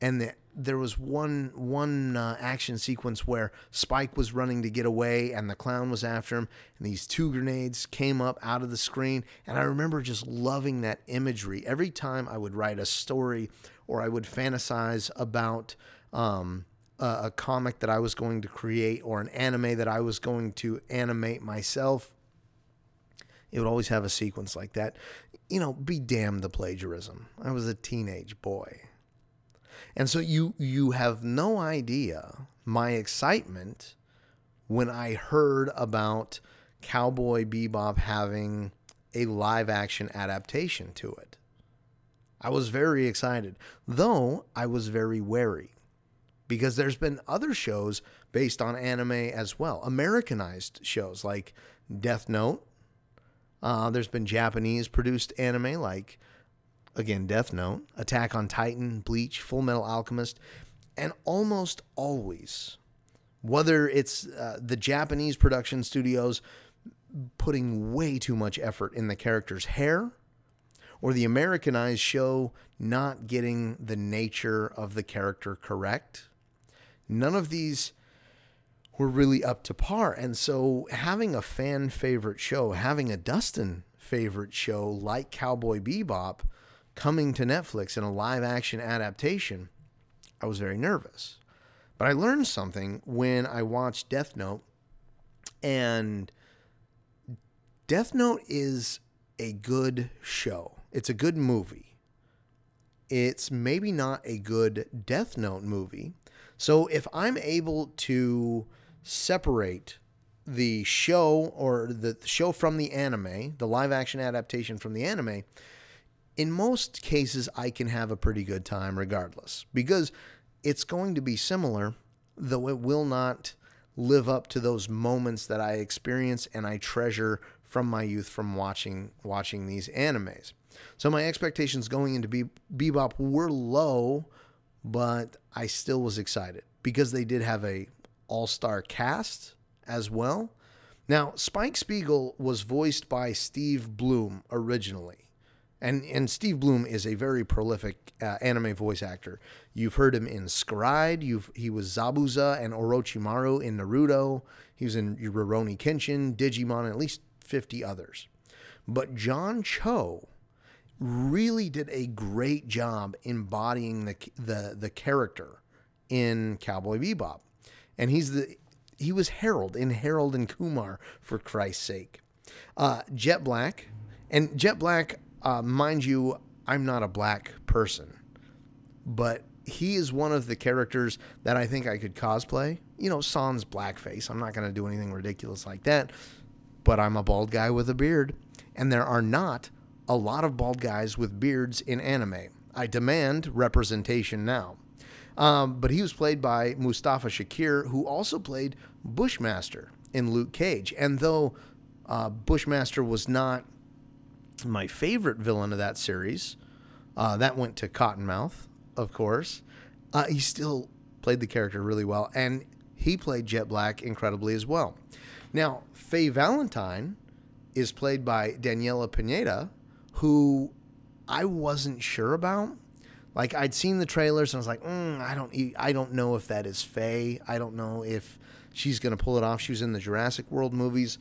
and the, there was one one uh, action sequence where Spike was running to get away, and the clown was after him, and these two grenades came up out of the screen, and I remember just loving that imagery. Every time I would write a story or I would fantasize about um, a, a comic that I was going to create or an anime that I was going to animate myself, it would always have a sequence like that. You know, be damned the plagiarism. I was a teenage boy. And so you you have no idea my excitement when I heard about Cowboy Bebop having a live action adaptation to it. I was very excited, though I was very wary because there's been other shows based on anime as well, Americanized shows like Death Note. Uh, there's been Japanese produced anime like, again, Death Note, Attack on Titan, Bleach, Full Metal Alchemist, and almost always, whether it's uh, the Japanese production studios putting way too much effort in the character's hair or the Americanized show not getting the nature of the character correct none of these were really up to par. And so having a fan favorite show, having a Dustin favorite show like Cowboy Bebop coming to Netflix in a live action adaptation, I was very nervous. But I learned something when I watched Death Note, and Death Note is a good show. It's a good movie. It's maybe not a good Death Note movie, so if I'm able to separate the show or the show from the anime, the live action adaptation from the anime, in most cases I can have a pretty good time regardless because it's going to be similar, though it will not live up to those moments that I experience and I treasure from my youth from watching watching these animes. So my expectations going into Be- Bebop were low but I still was excited because they did have a all-star cast as well. Now, Spike Spiegel was voiced by Steve Blum originally. And, and Steve Blum is a very prolific uh, anime voice actor. You've heard him in Scryed. You've he was Zabuza and Orochimaru in Naruto. He was in Rurouni Kenshin, Digimon, and at least 50 others. But John Cho really did a great job embodying the the the character in Cowboy Bebop, and he's the he was Harold in Harold and Kumar for Christ's sake. Uh, Jet Black, and Jet Black, uh, mind you, I'm not a black person, but he is one of the characters that I think I could cosplay. You know, Sans blackface. I'm not going to do anything ridiculous like that, but I'm a bald guy with a beard, and there are not a lot of bald guys with beards in anime. I demand representation now. Um, but he was played by Mustafa Shakir, who also played Bushmaster in Luke Cage. And though uh, Bushmaster was not my favorite villain of that series, uh, that went to Cottonmouth, of course. Uh, he still played the character really well, and he played Jet Black incredibly as well. Now, Faye Valentine is played by Daniella Pineda, who I wasn't sure about. Like I'd seen the trailers and I was like, mm, I don't, I don't know if that is Faye. I don't know if she's gonna pull it off. She was in the Jurassic World movies,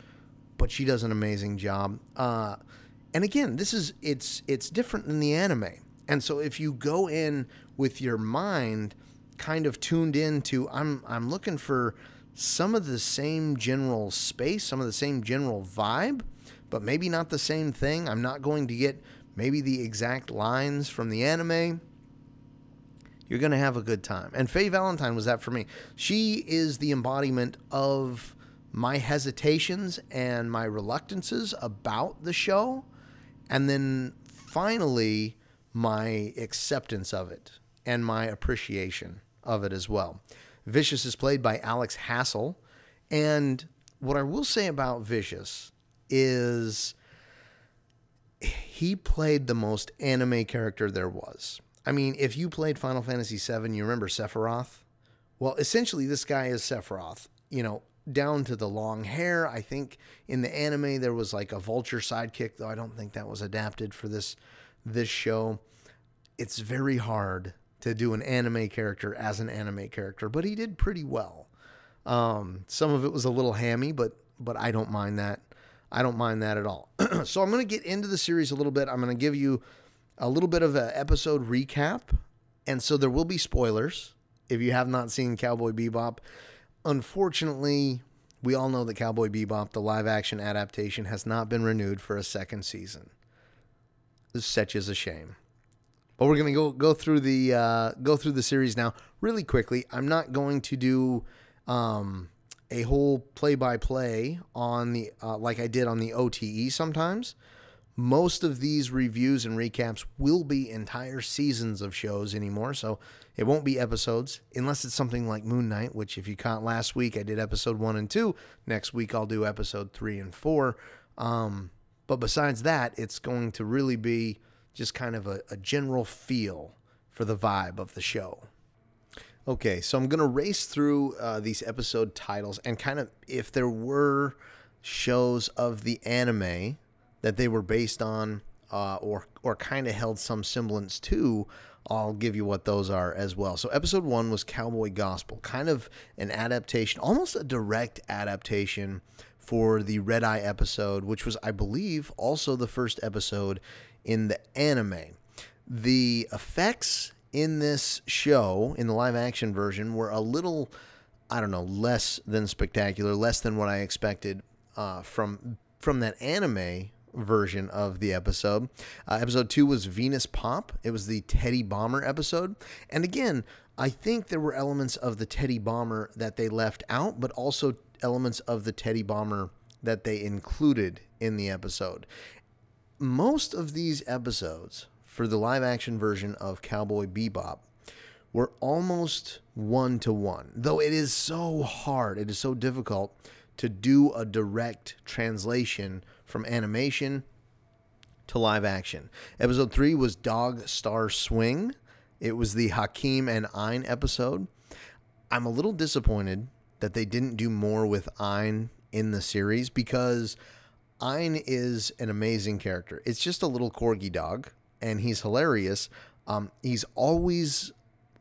but she does an amazing job. Uh, and again, this is it's it's different than the anime. And so if you go in with your mind kind of tuned into I'm I'm looking for some of the same general space, some of the same general vibe, but maybe not the same thing. I'm not going to get maybe the exact lines from the anime you're going to have a good time. And Faye Valentine was that for me. She is the embodiment of my hesitations and my reluctances about the show. And then finally, my acceptance of it and my appreciation of it as well. Vicious is played by Alex Hassell. And what I will say about Vicious is he played the most anime character there was. I mean, if you played Final Fantasy VII, you remember Sephiroth. Well, essentially, this guy is Sephiroth. You know, down to the long hair. I think in the anime there was like a vulture sidekick, though I don't think that was adapted for this this show. It's very hard to do an anime character as an anime character, but he did pretty well. Um, some of it was a little hammy, but but I don't mind that. I don't mind that at all. so I'm going to get into the series a little bit. I'm going to give you a little bit of an episode recap. And so there will be spoilers if you have not seen Cowboy Bebop. Unfortunately, we all know that Cowboy Bebop, the live action adaptation, has not been renewed for a second season. Such is a shame. But we're gonna go go through the uh, go through the series now really quickly. I'm not going to do um, a whole play by play on the uh, like I did on the OTE sometimes most of these reviews and recaps will be entire seasons of shows anymore. So it won't be episodes unless it's something like Moon Knight, which, if you caught last week, I did episode one and two. Next week, I'll do episode three and four. Um, but besides that, it's going to really be just kind of a, a general feel for the vibe of the show. Okay, so I'm going to race through uh, these episode titles and kind of if there were shows of the anime that they were based on uh, or or kind of held some semblance to, I'll give you what those are as well. So episode one was Cowboy Gospel, kind of an adaptation, almost a direct adaptation for the Red Eye episode, which was, I believe, also the first episode in the anime. The effects in this show, in the live action version, were a little, I don't know, less than spectacular, less than what I expected uh, from from that anime version of the episode. Uh, episode two was Venus Pop. It was the Teddy Bomber episode. And again, I think there were elements of the Teddy Bomber that they left out, but also elements of the Teddy Bomber that they included in the episode. Most of these episodes for the live action version of Cowboy Bebop were almost one to one, though it is so hard, it is so difficult to do a direct translation from animation to live action. Episode three was Dog Star Swing. It was the Hakim and Ein episode. I'm a little disappointed that they didn't do more with Ein in the series because Ein is an amazing character. It's just a little corgi dog, and he's hilarious. Um, he's always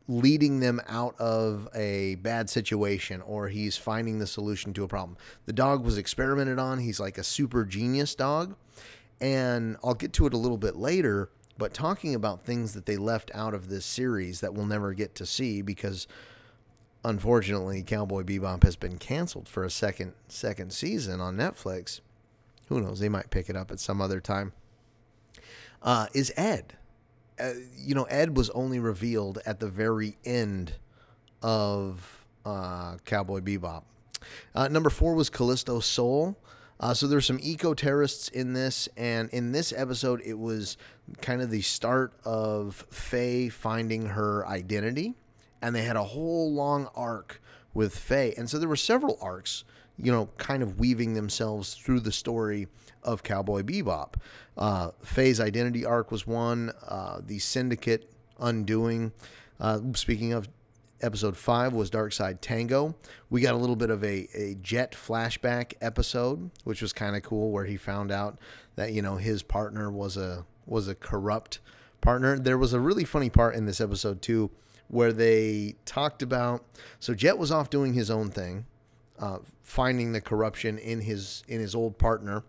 leading them out of a bad situation or he's finding the solution to a problem. The dog was experimented on. He's like a super genius dog. And I'll get to it a little bit later, but talking about things that they left out of this series that we'll never get to see because unfortunately Cowboy Bebop has been canceled for a second second season on Netflix. Who knows? They might pick it up at some other time. Uh, is Ed uh, you know, Ed was only revealed at the very end of uh, Cowboy Bebop. Uh, number four was Callisto Soul. Uh, so there's some eco terrorists in this, and in this episode, it was kind of the start of Faye finding her identity, and they had a whole long arc with Faye, and so there were several arcs you know, kind of weaving themselves through the story of Cowboy Bebop. Uh, Faye's identity arc was one. Uh, the Syndicate undoing. Uh, speaking of episode five was Dark Side Tango. We got a little bit of a, a jet flashback episode, which was kind of cool, where he found out that you know his partner was a was a corrupt partner. There was a really funny part in this episode too, where they talked about so Jet was off doing his own thing, uh, finding the corruption in his in his old partner,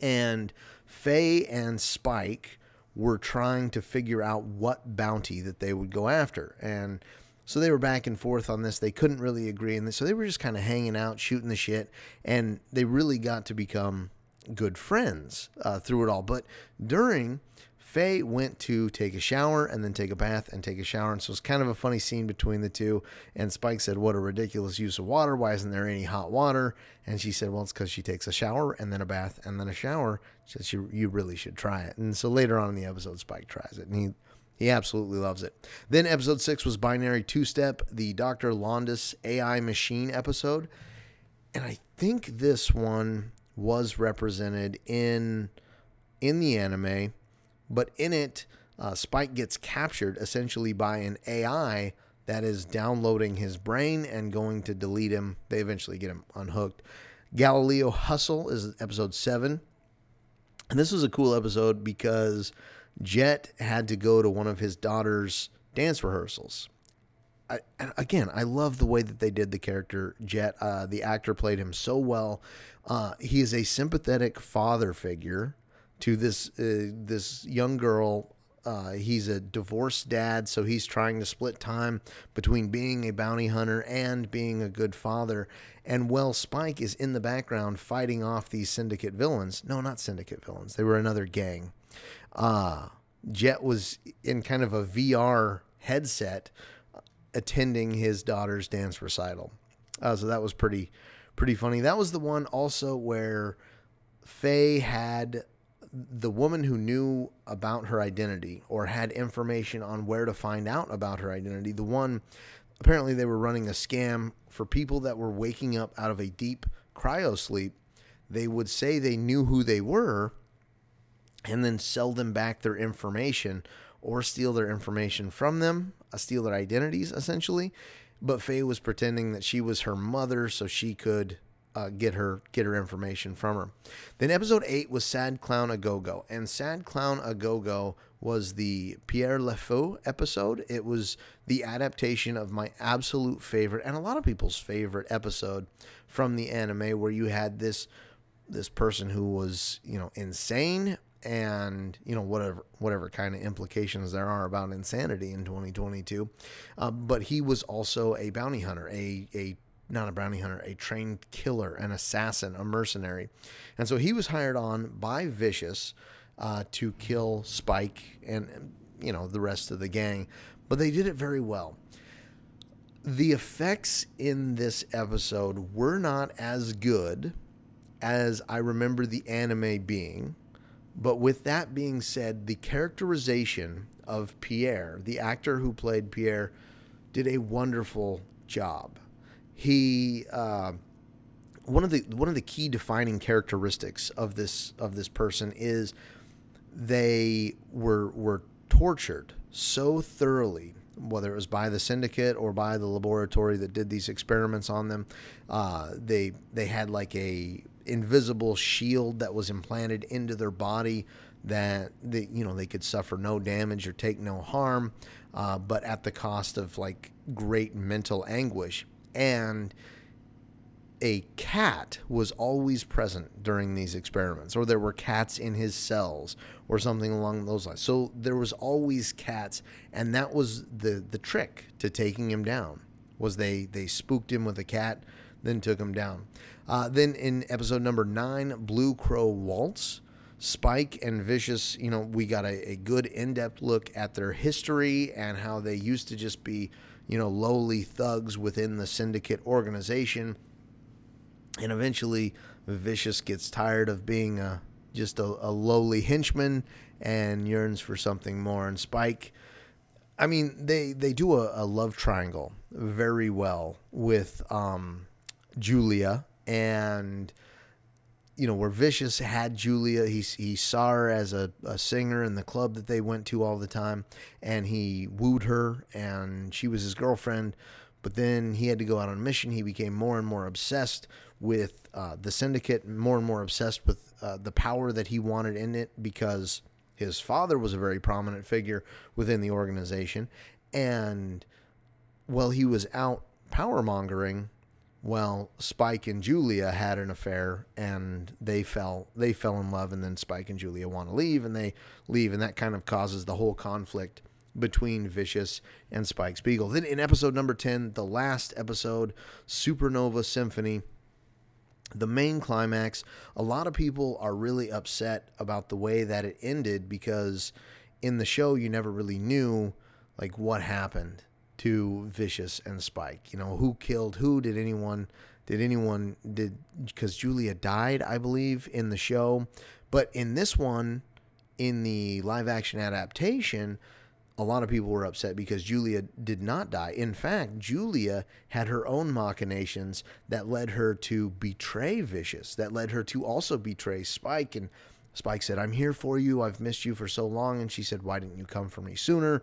and Faye and Spike were trying to figure out what bounty that they would go after and so they were back and forth on this. They couldn't really agree. And so they were just kind of hanging out, shooting the shit. And they really got to become good friends uh, through it all. But during, Faye went to take a shower and then take a bath and take a shower. And so it's kind of a funny scene between the two. And Spike said, What a ridiculous use of water. Why isn't there any hot water? And she said, Well, it's because she takes a shower and then a bath and then a shower. She said, You, really should try it. And so later on in the episode, Spike tries it. And he he absolutely loves it. Then episode six was Binary Two Step, the Dr. Londas AI machine episode. And I think this one was represented in in the anime, but in it, uh, Spike gets captured essentially by an AI that is downloading his brain and going to delete him. They eventually get him unhooked. Galileo Hustle is episode seven. And this was a cool episode because Jet had to go to one of his daughter's dance rehearsals. I, again, I love the way that they did the character Jet. Uh, the actor played him so well. Uh, he is a sympathetic father figure to this uh, this young girl. Uh, he's a divorced dad, so he's trying to split time between being a bounty hunter and being a good father. And well, Spike is in the background fighting off these syndicate villains. No, not syndicate villains. They were another gang uh, Jet was in kind of a VR headset attending his daughter's dance recital. Uh, so that was pretty pretty funny. That was the one also where Faye had the woman who knew about her identity or had information on where to find out about her identity. The one apparently they were running a scam for people that were waking up out of a deep cryo sleep. They would say they knew who they were, and then sell them back their information or steal their information from them, uh, steal their identities essentially. But Faye was pretending that she was her mother so she could uh, get her get her information from her. Then episode eight was Sad Clown A Go Go, and Sad Clown A Go Go was the Pierre LeFou episode. It was the adaptation of my absolute favorite and a lot of people's favorite episode from the anime, where you had this this person who was you know insane and you know whatever whatever kind of implications there are about insanity in 2022 uh, but he was also a bounty hunter a a not a bounty hunter a trained killer an assassin a mercenary. And so he was hired on by vicious uh, to kill spike and you know the rest of the gang. But they did it very well. The effects in this episode were not as good as I remember the anime being. But with that being said, the characterization of Pierre, the actor who played Pierre, did a wonderful job. He uh, one of the one of the key defining characteristics of this of this person is they were were tortured so thoroughly whether it was by the syndicate or by the laboratory that did these experiments on them. Uh, they they had like a invisible shield that was implanted into their body that they, you know they could suffer no damage or take no harm, uh, but at the cost of like great mental anguish. And a cat was always present during these experiments, or there were cats in his cells, or something along those lines. So there was always cats, and that was the the trick to taking him down. Was they they spooked him with a cat, then took him down. Uh, then in episode number nine, Blue Crow Waltz, Spike and Vicious, you know, we got a, a good in depth look at their history and how they used to just be, you know, lowly thugs within the syndicate organization. And eventually, Vicious gets tired of being a, just a, a lowly henchman and yearns for something more. And Spike, I mean, they, they do a, a love triangle very well with um, Julia, and you know, where Vicious had Julia, he, he saw her as a, a singer in the club that they went to all the time, and he wooed her, and she was his girlfriend. But then he had to go out on a mission. He became more and more obsessed with uh, the syndicate, more and more obsessed with uh, the power that he wanted in it because his father was a very prominent figure within the organization. And while he was out power mongering, well, Spike and Julia had an affair and they fell they fell in love and then Spike and Julia want to leave and they leave and that kind of causes the whole conflict between Vicious and Spike Spiegel. Then in episode number 10, the last episode, Supernova Symphony, the main climax, a lot of people are really upset about the way that it ended because in the show you never really knew like what happened to Vicious and Spike. You know, who killed who? Did anyone did anyone did because Julia died, I believe, in the show. But in this one, in the live action adaptation, a lot of people were upset because Julia did not die. In fact, Julia had her own machinations that led her to betray Vicious, that led her to also betray Spike. And Spike said, I'm here for you. I've missed you for so long. And she said, Why didn't you come for me sooner?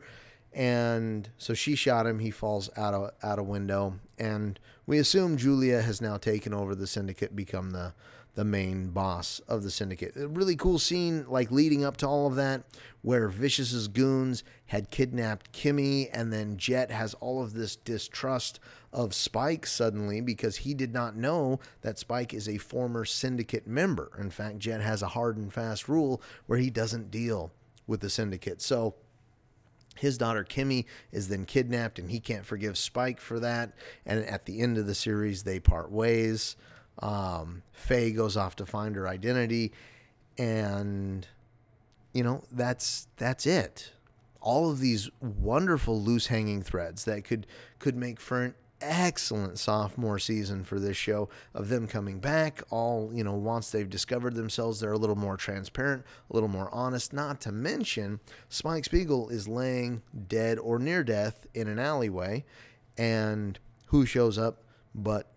And so she shot him. He falls out of out a window, and we assume Julia has now taken over the syndicate, become the the main boss of the syndicate. A really cool scene, like leading up to all of that, where Vicious's goons had kidnapped Kimmy, and then Jet has all of this distrust of Spike suddenly because he did not know that Spike is a former syndicate member. In fact, Jet has a hard and fast rule where he doesn't deal with the syndicate. So his daughter Kimmy is then kidnapped, and he can't forgive Spike for that. And at the end of the series, they part ways. Um, Faye goes off to find her identity, and you know that's that's it. All of these wonderful loose hanging threads that could could make for an excellent sophomore season for this show of them coming back all you know once they've discovered themselves they're a little more transparent a little more honest. Not to mention spike spiegel is laying dead or near death in an alleyway and who shows up but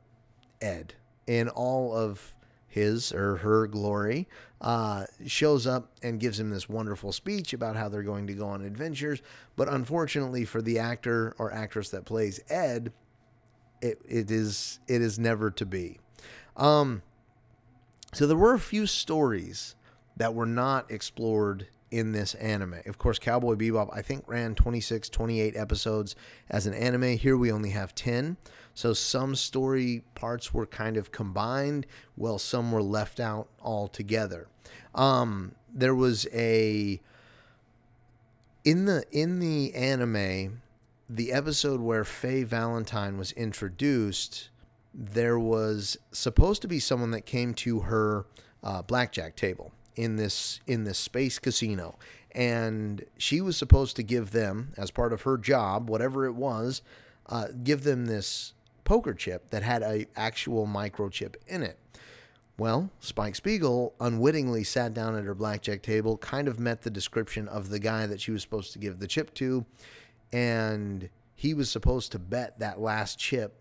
ed? In all of his or her glory uh, shows up and gives him this wonderful speech about how they're going to go on adventures. But unfortunately for the actor or actress that plays ed it, it is it is never to be. Um, so there were a few stories that were not explored in this anime. Of course, Cowboy Bebop, I think, ran 26, 28 episodes as an anime. Here we only have 10. So some story parts were kind of combined, while some were left out altogether. Um, there was a in the in the anime the episode where Faye Valentine was introduced, there was supposed to be someone that came to her uh, blackjack table in this in this space casino, and she was supposed to give them, as part of her job, whatever it was, uh, give them this poker chip that had a actual microchip in it. Well, Spike Spiegel unwittingly sat down at her blackjack table, kind of met the description of the guy that she was supposed to give the chip to, and he was supposed to bet that last chip.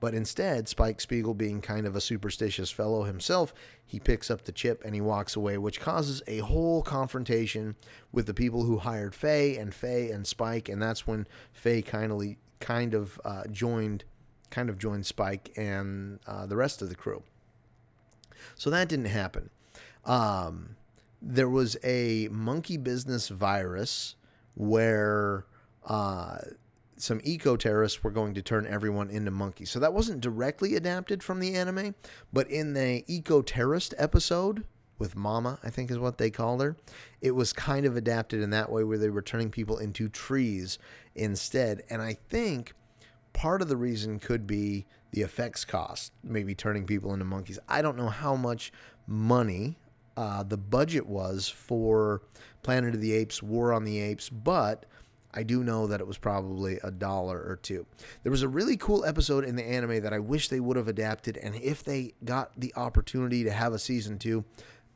But instead, Spike Spiegel, being kind of a superstitious fellow himself, he picks up the chip and he walks away, which causes a whole confrontation with the people who hired Faye and Faye and Spike, and that's when Faye kindly kind of uh, joined, kind of joined Spike and uh, the rest of the crew. So that didn't happen. Um, there was a monkey business virus where uh, some eco terrorists were going to turn everyone into monkeys. So that wasn't directly adapted from the anime, but in the eco terrorist episode with Mama, I think is what they called her, it was kind of adapted in that way where they were turning people into trees instead. And I think part of the reason could be the effects cost, maybe turning people into monkeys. I don't know how much money uh, the budget was for Planet of the Apes, War on the Apes, but I do know that it was probably a dollar or two. There was a really cool episode in the anime that I wish they would have adapted, and if they got the opportunity to have a season two,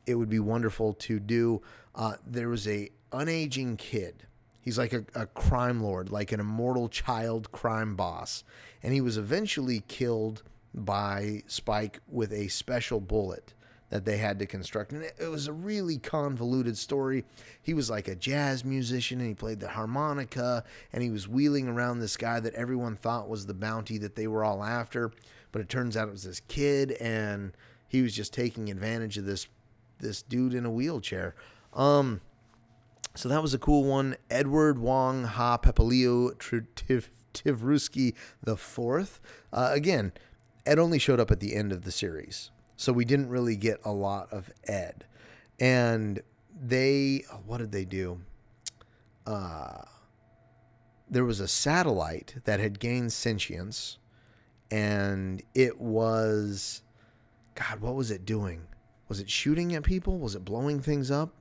it would be wonderful to do. Uh, there was a unaging kid. He's like a, a crime lord, like an immortal child crime boss, and he was eventually killed by Spike with a special bullet that they had to construct. And it, was a really convoluted story. He was like a jazz musician and he played the harmonica and he was wheeling around this guy that everyone thought was the bounty that they were all after. But it turns out it was this kid and he was just taking advantage of this this dude in a wheelchair. Um so that was a cool one. Edward Wong Hau Pepelu Tivrusky the fourth. Uh, again, Ed only showed up at the end of the series. So we didn't really get a lot of Ed. And they, what did they do? Uh, there was a satellite that had gained sentience, and it was, God, what was it doing? Was it shooting at people? Was it blowing things up?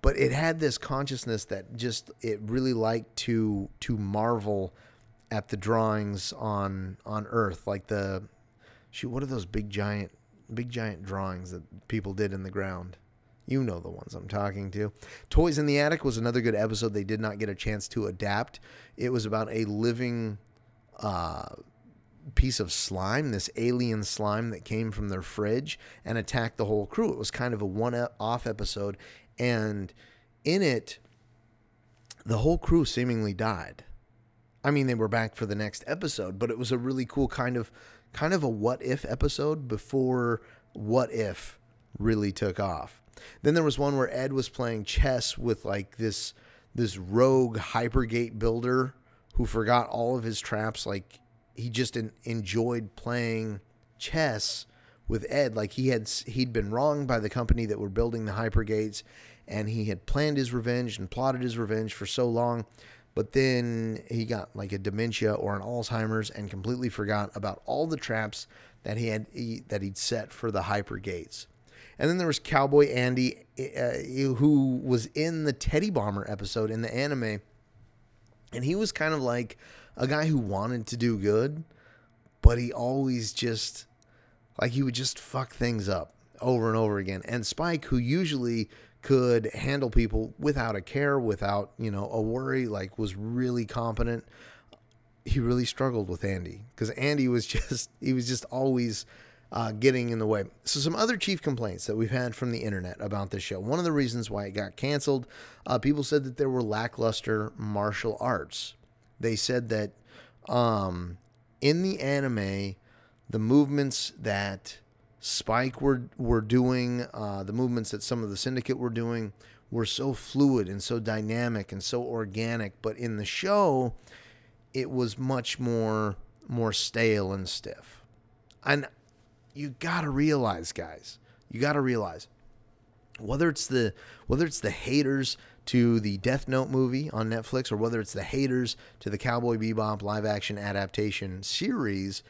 But it had this consciousness that just it really liked to to marvel at the drawings on on Earth, like the shoot, what are those big giant big giant drawings that people did in the ground? You know the ones I'm talking to. Toys in the Attic was another good episode they did not get a chance to adapt. It was about a living uh, piece of slime, this alien slime that came from their fridge and attacked the whole crew. It was kind of a one off episode. And in it, the whole crew seemingly died. I mean, they were back for the next episode, but it was a really cool kind of kind of a what if episode before what if really took off. Then there was one where Ed was playing chess with like this this rogue hypergate builder who forgot all of his traps like he just enjoyed playing chess with Ed like he had he'd been wronged by the company that were building the hypergates and he had planned his revenge and plotted his revenge for so long but then he got like a dementia or an Alzheimer's and completely forgot about all the traps that he had he, that he'd set for the hyper gates. And then there was Cowboy Andy, uh, who was in the Teddy Bomber episode in the anime, and he was kind of like a guy who wanted to do good, but he always just like he would just fuck things up over and over again. And Spike, who usually could handle people without a care, without, you know, a worry, like was really competent. He really struggled with Andy because Andy was just, he was just always uh, getting in the way. So, some other chief complaints that we've had from the internet about this show. One of the reasons why it got canceled, uh, people said that there were lackluster martial arts. They said that um, in the anime, the movements that Spike were were doing, uh, the movements that some of the syndicate were doing were so fluid and so dynamic and so organic. But in the show, it was much more more stale and stiff. And you gotta realize, guys, you gotta realize whether it's the whether it's the haters to the Death Note movie on Netflix or whether it's the haters to the Cowboy Bebop live action adaptation series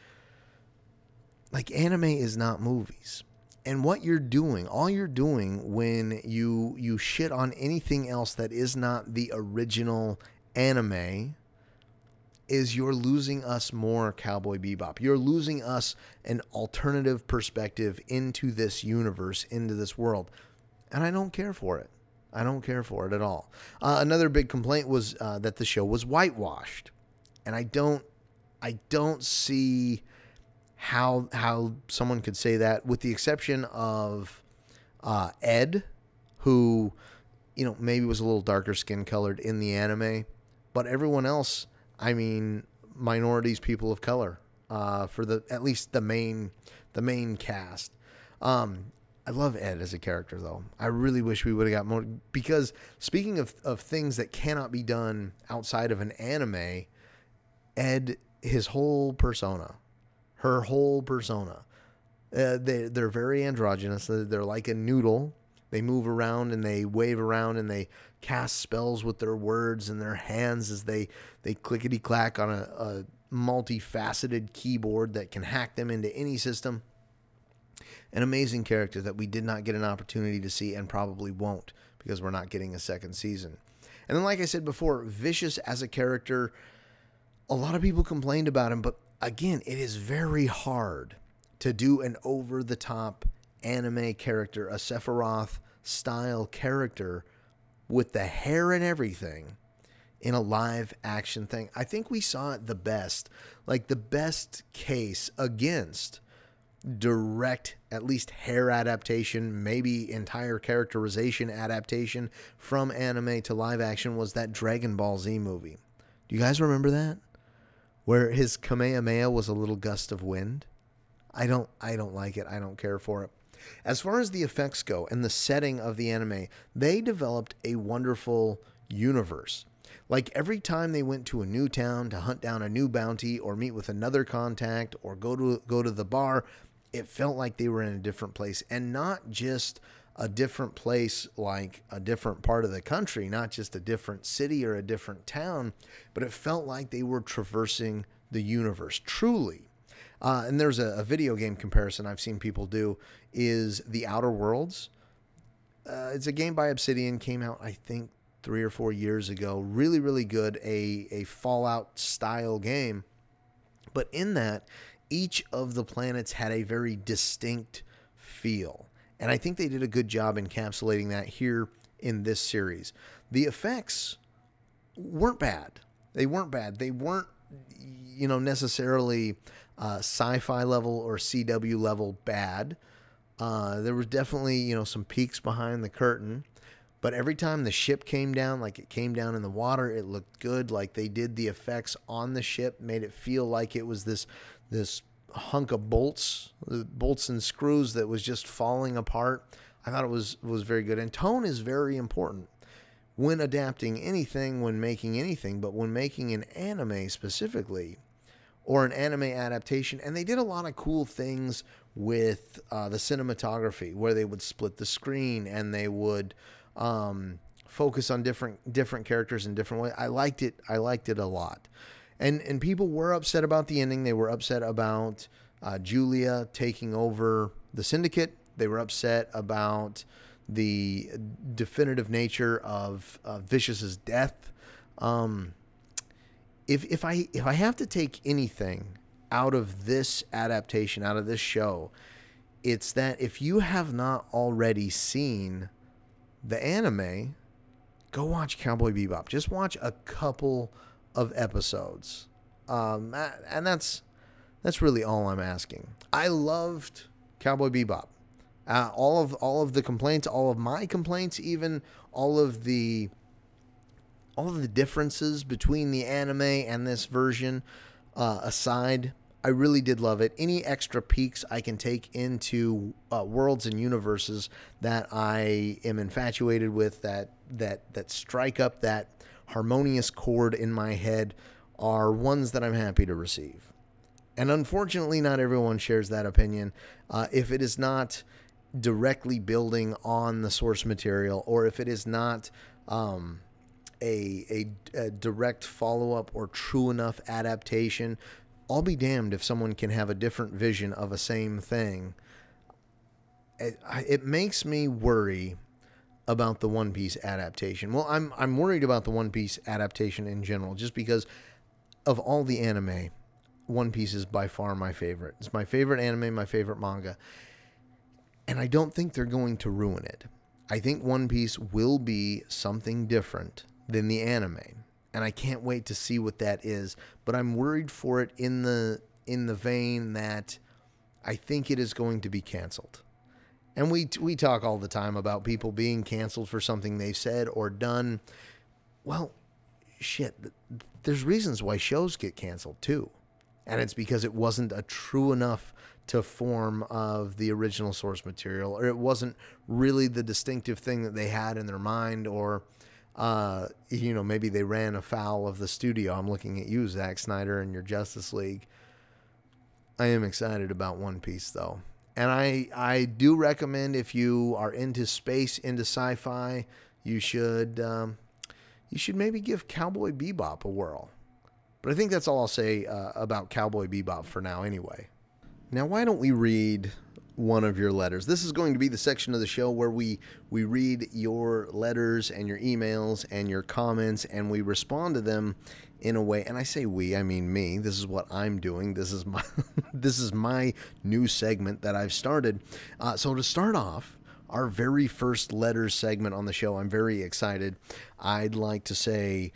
like anime is not movies. And what you're doing all you're doing when you you shit on anything else that is not the original anime is you're losing us more cowboy bebop. You're losing us an alternative perspective into this universe into this world. And i don't care for it. I don't care for it at all. Uh, another big complaint was uh, that the show was whitewashed. And i don't i don't see how how someone could say that, with the exception of uh, Ed, who you know maybe was a little darker skin colored in the anime, but everyone else, I mean, minorities, people of color, uh, for the at least the main the main cast. Um, I love Ed as a character, though. I really wish we would have got more. Because speaking of, of things that cannot be done outside of an anime, Ed, his whole persona, her whole persona. Uh, they they're very androgynous. They're, like a noodle. They move around and they wave around and they cast spells with their words and their hands as they they clickety clack on a, a multifaceted keyboard that can hack them into any system. An amazing character that we did not get an opportunity to see and probably won't because we're not getting a second season. And then, like I said before, Vicious as a character, a lot of people complained about him, but again, it is very hard to do an over the top anime character, a Sephiroth style character with the hair and everything in a live action thing. I think we saw it the best, like the best case against direct, at least hair adaptation, maybe entire characterization adaptation from anime to live action was that Dragon Ball Z movie. Do you guys remember that? Where his Kamehameha was a little gust of wind? I don't I don't like it. I don't care for it. As far as the effects go and the setting of the anime, they developed a wonderful universe. Like every time they went to a new town to hunt down a new bounty or meet with another contact or go to go to the bar, it felt like they were in a different place and not just a different place like a different part of the country, not just a different city or a different town, but it felt like they were traversing the universe truly. Uh, and there's a, a, video game comparison I've seen people do is The Outer Worlds. Uh, it's a game by Obsidian, came out I think three or four years ago. Really, really good. A a Fallout style game, but in that, each of the planets had a very distinct feel. And I think they did a good job encapsulating that here in this series. The effects weren't bad. They weren't bad. They weren't, you know, necessarily uh, sci-fi level or CW level bad. Uh, there was definitely, you know, some peaks behind the curtain. But every time the ship came down, like it came down in the water, it looked good. Like they did the effects on the ship, made it feel like it was this this hunk of bolts, the bolts and screws that was just falling apart. I thought it was was very good. And tone is very important when adapting anything, when making anything, but when making an anime specifically or an anime adaptation. And they did a lot of cool things with uh, the cinematography, where they would split the screen and they would um, focus on different different characters in different ways. I liked it. I liked it a lot and and people were upset about the ending. They were upset about uh, Julia taking over the syndicate. They were upset about the definitive nature of uh, Vicious's death. Um, if if I if I have to take anything out of this adaptation, out of this show, it's that if you have not already seen the anime, go watch Cowboy Bebop. Just watch a couple of episodes. Um, and that's that's really all I'm asking. I loved Cowboy Bebop. Uh, all of all of the complaints, all of my complaints, even all of the all of the differences between the anime and this version uh, aside, I really did love it. Any extra peeks I can take into uh, worlds and universes that I am infatuated with, that that that strike up that harmonious chord in my head are ones that I'm happy to receive. And unfortunately, not everyone shares that opinion. Uh, if it is not directly building on the source material, or if it is not um, a, a, a direct follow up or true enough adaptation, I'll be damned if someone can have a different vision of a same thing. It, it makes me worry about the One Piece adaptation. Well, I'm I'm worried about the One Piece adaptation in general, just because of all the anime, One Piece is by far my favorite. It's my favorite anime, my favorite manga, and I don't think they're going to ruin it. I think One Piece will be something different than the anime, and I can't wait to see what that is. But I'm worried for it in the in the vein that I think it is going to be canceled. And we we talk all the time about people being canceled for something they've said or done. Well, shit, there's reasons why shows get canceled too. And it's because it wasn't a true enough to form of the original source material or it wasn't really the distinctive thing that they had in their mind or uh, you know, maybe they ran afoul of the studio. I'm looking at you, Zack Snyder, and your Justice League. I am excited about One Piece, though and I I do recommend if you are into space, into sci-fi, you should um, you should maybe give Cowboy Bebop a whirl. But I think that's all I'll say uh, about Cowboy Bebop for now, anyway. Now, why don't we read one of your letters? This is going to be the section of the show where we we read your letters and your emails and your comments, and we respond to them in a way and i say we i mean me this is what i'm doing this is my this is my new segment that i've started uh, so to start off our very first letters segment on the show i'm very excited i'd like to say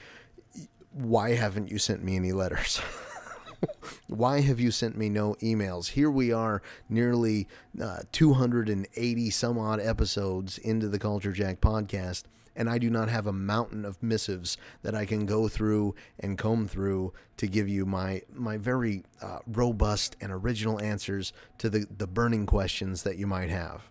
why haven't you sent me any letters? Why have you sent me no emails? Here we are, nearly uh, 280 some odd episodes into the Culture Jack podcast, and I do not have a mountain of missives that I can go through and comb through to give you my my very uh, robust and original answers to the, the burning questions that you might have.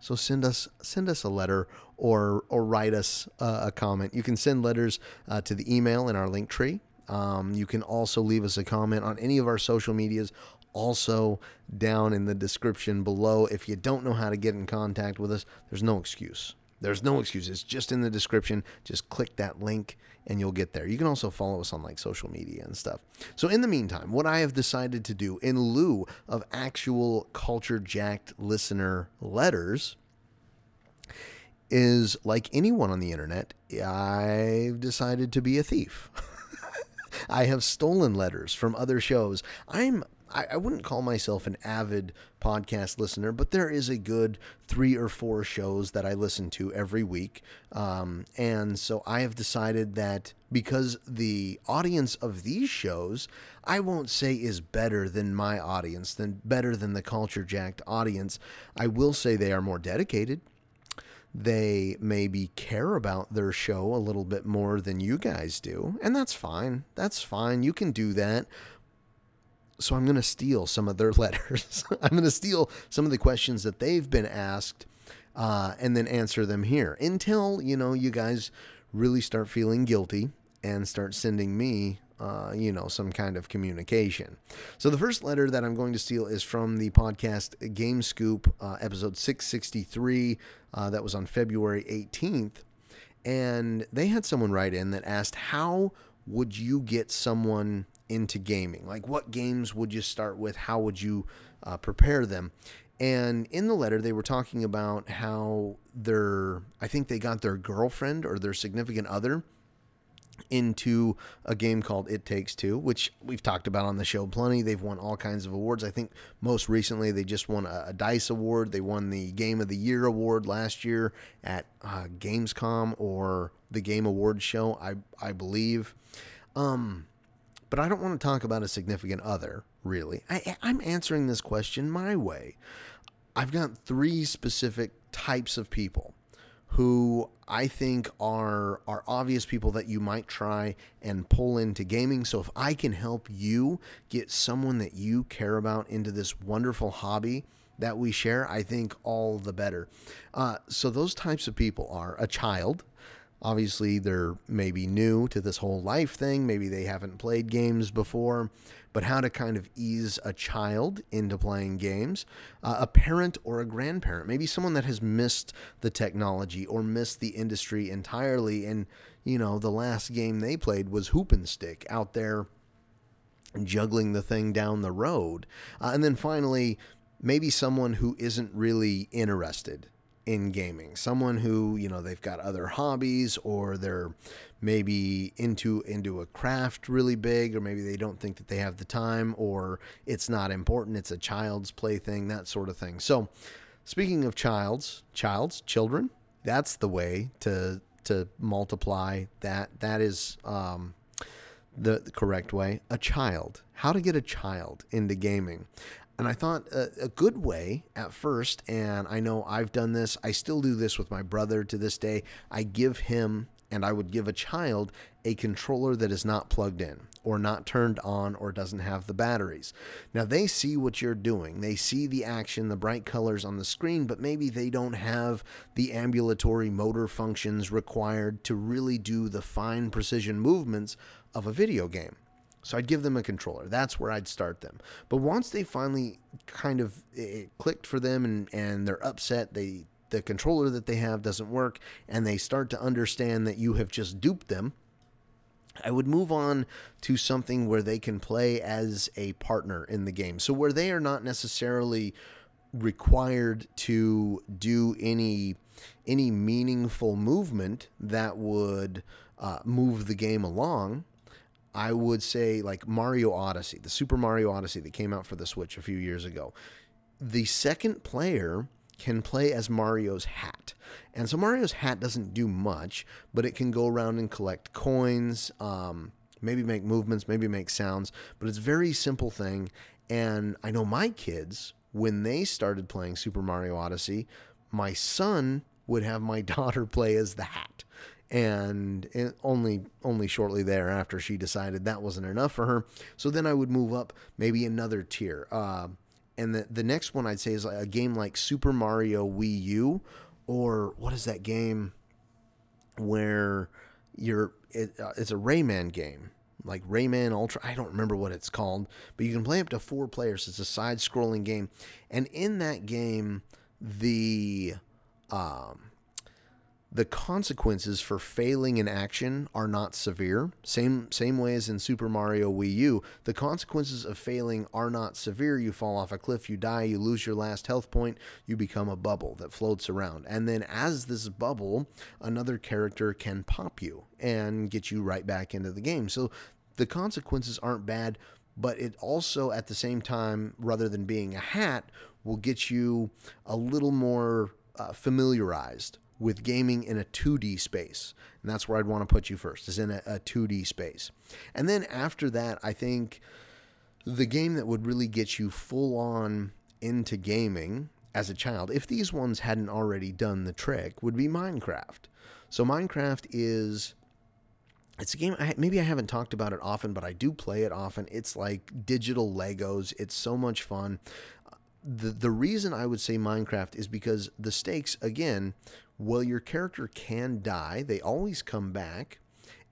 So send us send us a letter or or write us a comment. You can send letters uh, to the email in our link tree. Um, you can also leave us a comment on any of our social medias. Also, down in the description below. If you don't know how to get in contact with us, there's no excuse. There's no excuse. It's just in the description. Just click that link and you'll get there. You can also follow us on like social media and stuff. So, in the meantime, what I have decided to do in lieu of actual culture jacked listener letters is like anyone on the internet, I've decided to be a thief. I have stolen letters from other shows. I'm I, I wouldn't call myself an avid podcast listener, but there is a good three or four shows that I listen to every week. Um, and so I have decided that because the audience of these shows, I won't say is better than my audience, than better than the Culture Jacked audience, I will say they are more dedicated they maybe care about their show a little bit more than you guys do. And that's fine. That's fine. You can do that. So I'm going to steal some of their letters. I'm going to steal some of the questions that they've been asked uh, and then answer them here until, you know, you guys really start feeling guilty and start sending me uh, you know, some kind of communication. So the first letter that I'm going to steal is from the podcast Game Scoop, uh, episode 663. Uh, that was on February 18th. And they had someone write in that asked, How would you get someone into gaming? Like, what games would you start with? How would you uh, prepare them? And in the letter, they were talking about how their, I think they got their girlfriend or their significant other into a game called It Takes Two, which we've talked about on the show plenty. They've won all kinds of awards. I think most recently they just won a, a Dice Award. They won the Game of the Year award last year at uh, Gamescom or the Game Awards show, I I believe. Um, but I don't want to talk about a significant other, really. I, I'm answering this question my way. I've got three specific types of people who I think are are obvious people that you might try and pull into gaming. So if I can help you get someone that you care about into this wonderful hobby that we share, I think all the better. Uh, so those types of people are a child. Obviously, they're maybe new to this whole life thing. Maybe they haven't played games before but how to kind of ease a child into playing games, uh, a parent or a grandparent, maybe someone that has missed the technology or missed the industry entirely. And, you know, the last game they played was Hoop and Stick out there juggling the thing down the road. Uh, and then finally, maybe someone who isn't really interested in gaming. Someone who, you know, they've got other hobbies or they're maybe into into a craft really big or maybe they don't think that they have the time or it's not important, it's a child's play thing, that sort of thing. So, speaking of childs, childs, children, that's the way to to multiply that. That is um the correct way. A child. How to get a child into gaming. And I thought a, a, good way at first, and I know I've done this, I still do this with my brother to this day. I give him, and I would give a child, a controller that is not plugged in or not turned on or doesn't have the batteries. Now they see what you're doing. They see the action, the bright colors on the screen, but maybe they don't have the ambulatory motor functions required to really do the fine precision movements of a video game. So I'd give them a controller. That's where I'd start them. But once they finally kind of it clicked for them and, and they're upset, they the controller that they have doesn't work, and they start to understand that you have just duped them. I would move on to something where they can play as a partner in the game. So where they are not necessarily required to do any any meaningful movement that would uh, move the game along I would say like Mario Odyssey, the Super Mario Odyssey that came out for the Switch a few years ago. The second player can play as Mario's hat. And so Mario's hat doesn't do much, but it can go around and collect coins, um, maybe make movements, maybe make sounds, but it's very simple thing. And I know my kids, when they started playing Super Mario Odyssey, my son would have my daughter play as the hat. And only only shortly thereafter she decided that wasn't enough for her. So then I would move up maybe another tier. Uh, and the the next one I'd say is a game like Super Mario Wii U, or what is that game where you're it, uh, it's a Rayman game like Rayman Ultra. I don't remember what it's called, but you can play up to four players. It's a side-scrolling game, and in that game, the um, the consequences for failing in action are not severe. Same same way as in Super Mario Wii U, the consequences of failing are not severe. You fall off a cliff, you die, you lose your last health point, you become a bubble that floats around. And then as this bubble, another character can pop you and get you right back into the game. So the consequences aren't bad, but it also at the same time rather than being a hat will get you a little more uh, familiarized with gaming in a 2D space. And that's where I'd want to put you first, is in a, a 2D space. And then after that, I think the game that would really get you full on into gaming as a child, if these ones hadn't already done the trick, would be Minecraft. So Minecraft is it's a game I, maybe I haven't talked about it often, but I do play it often. It's like digital Legos. It's so much fun. The the reason I would say Minecraft is because the stakes again well your character can die. They always come back.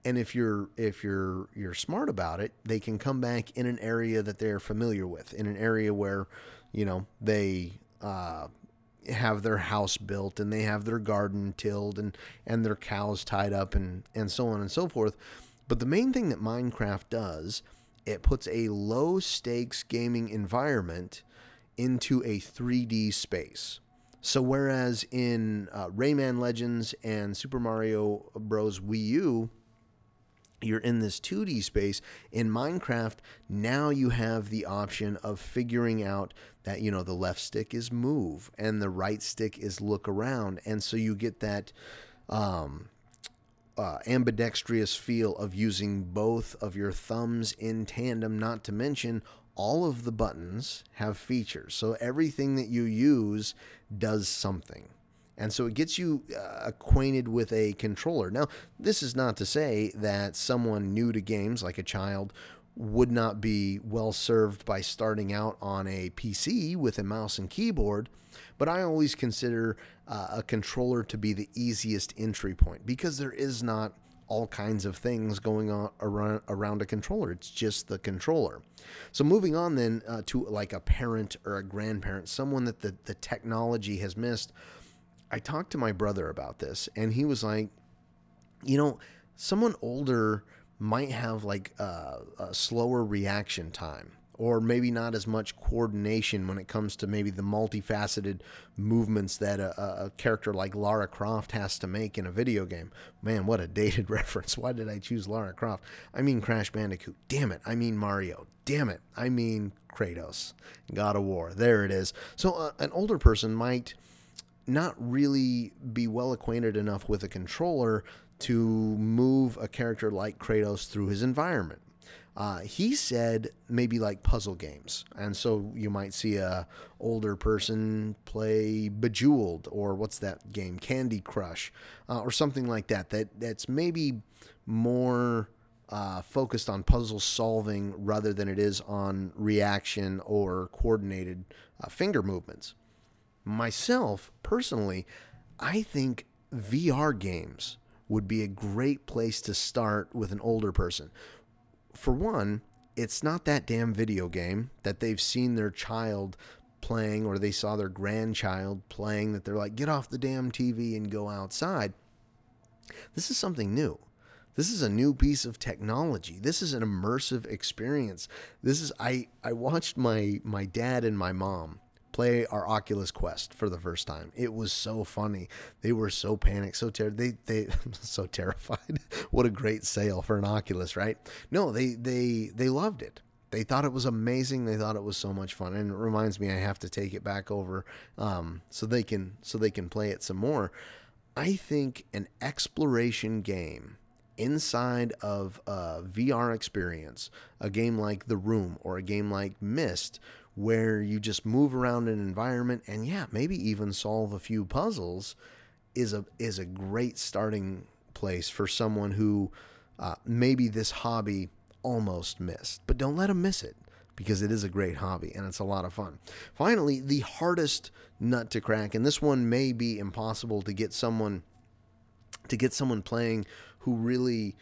And if you're if you're you're smart about it they can come back in an area that they're familiar with in an area where you know they uh, have their house built and they have their garden tilled and and their cows tied up and and so on and so forth. But the main thing that minecraft does it puts a low stakes gaming environment into a 3d space so whereas in uh, Rayman Legends and Super Mario Bros. Wii U, you're in this 2D space. In Minecraft, now you have the option of figuring out that, you know, the left stick is move and the right stick is look around. And so you get that um, uh, ambidextrous feel of using both of your thumbs in tandem, not to mention all of the buttons have features. So everything that you use does something. And so it gets you uh, acquainted with a controller. Now, this is not to say that someone new to games, like a child, would not be well served by starting out on a PC with a mouse and keyboard, but I always consider uh, a controller to be the easiest entry point because there is not all kinds of things going on around, around a controller. It's just the controller. So moving on then uh, to like a parent or a grandparent, someone that the, the technology has missed. I talked to my brother about this and he was like, you know, someone older might have like a, a slower reaction time or maybe not as much coordination when it comes to maybe the multifaceted movements that a, a, character like Lara Croft has to make in a video game. Man, what a dated reference. Why did I choose Lara Croft? I mean Crash Bandicoot. Damn it. I mean Mario. Damn it. I mean Kratos. God of War. There it is. So uh, an older person might not really be well acquainted enough with a controller to move a character like Kratos through his environment. Uh, he said maybe like puzzle games, and so you might see a older person play Bejeweled or what's that game, Candy Crush, uh, or something like that. That that's maybe more uh, focused on puzzle solving rather than it is on reaction or coordinated uh, finger movements. Myself personally, I think VR games would be a great place to start with an older person for one, it's not that damn video game that they've seen their child playing or they saw their grandchild playing that they're like, get off the damn TV and go outside. This is something new. This is a new piece of technology. This is an immersive experience. This is I I watched my my dad and my mom play our Oculus Quest for the first time. It was so funny. They were so panicked, so ter- they they so terrified. what a great sale for an Oculus, right? No, they they they loved it. They thought it was amazing. They thought it was so much fun, and it reminds me I have to take it back over um, so they can so they can play it some more. I think an exploration game inside of a VR experience, a game like The Room or a game like Myst, where you just move around an environment and yeah, maybe even solve a few puzzles, is a is a great starting place for someone who uh, maybe this hobby almost missed. But don't let them miss it because it is a great hobby and it's a lot of fun. Finally, the hardest nut to crack, and this one may be impossible to get someone to get someone playing who really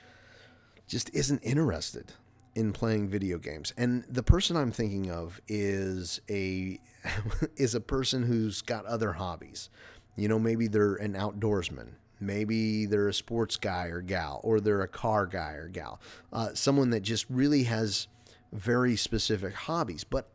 just isn't interested in playing video games. And the person I'm thinking of is a is a person who's got other hobbies. You know, maybe they're an outdoorsman. Maybe they're a sports guy or gal, or they're a car guy or gal. Uh, someone that just really has very specific hobbies. But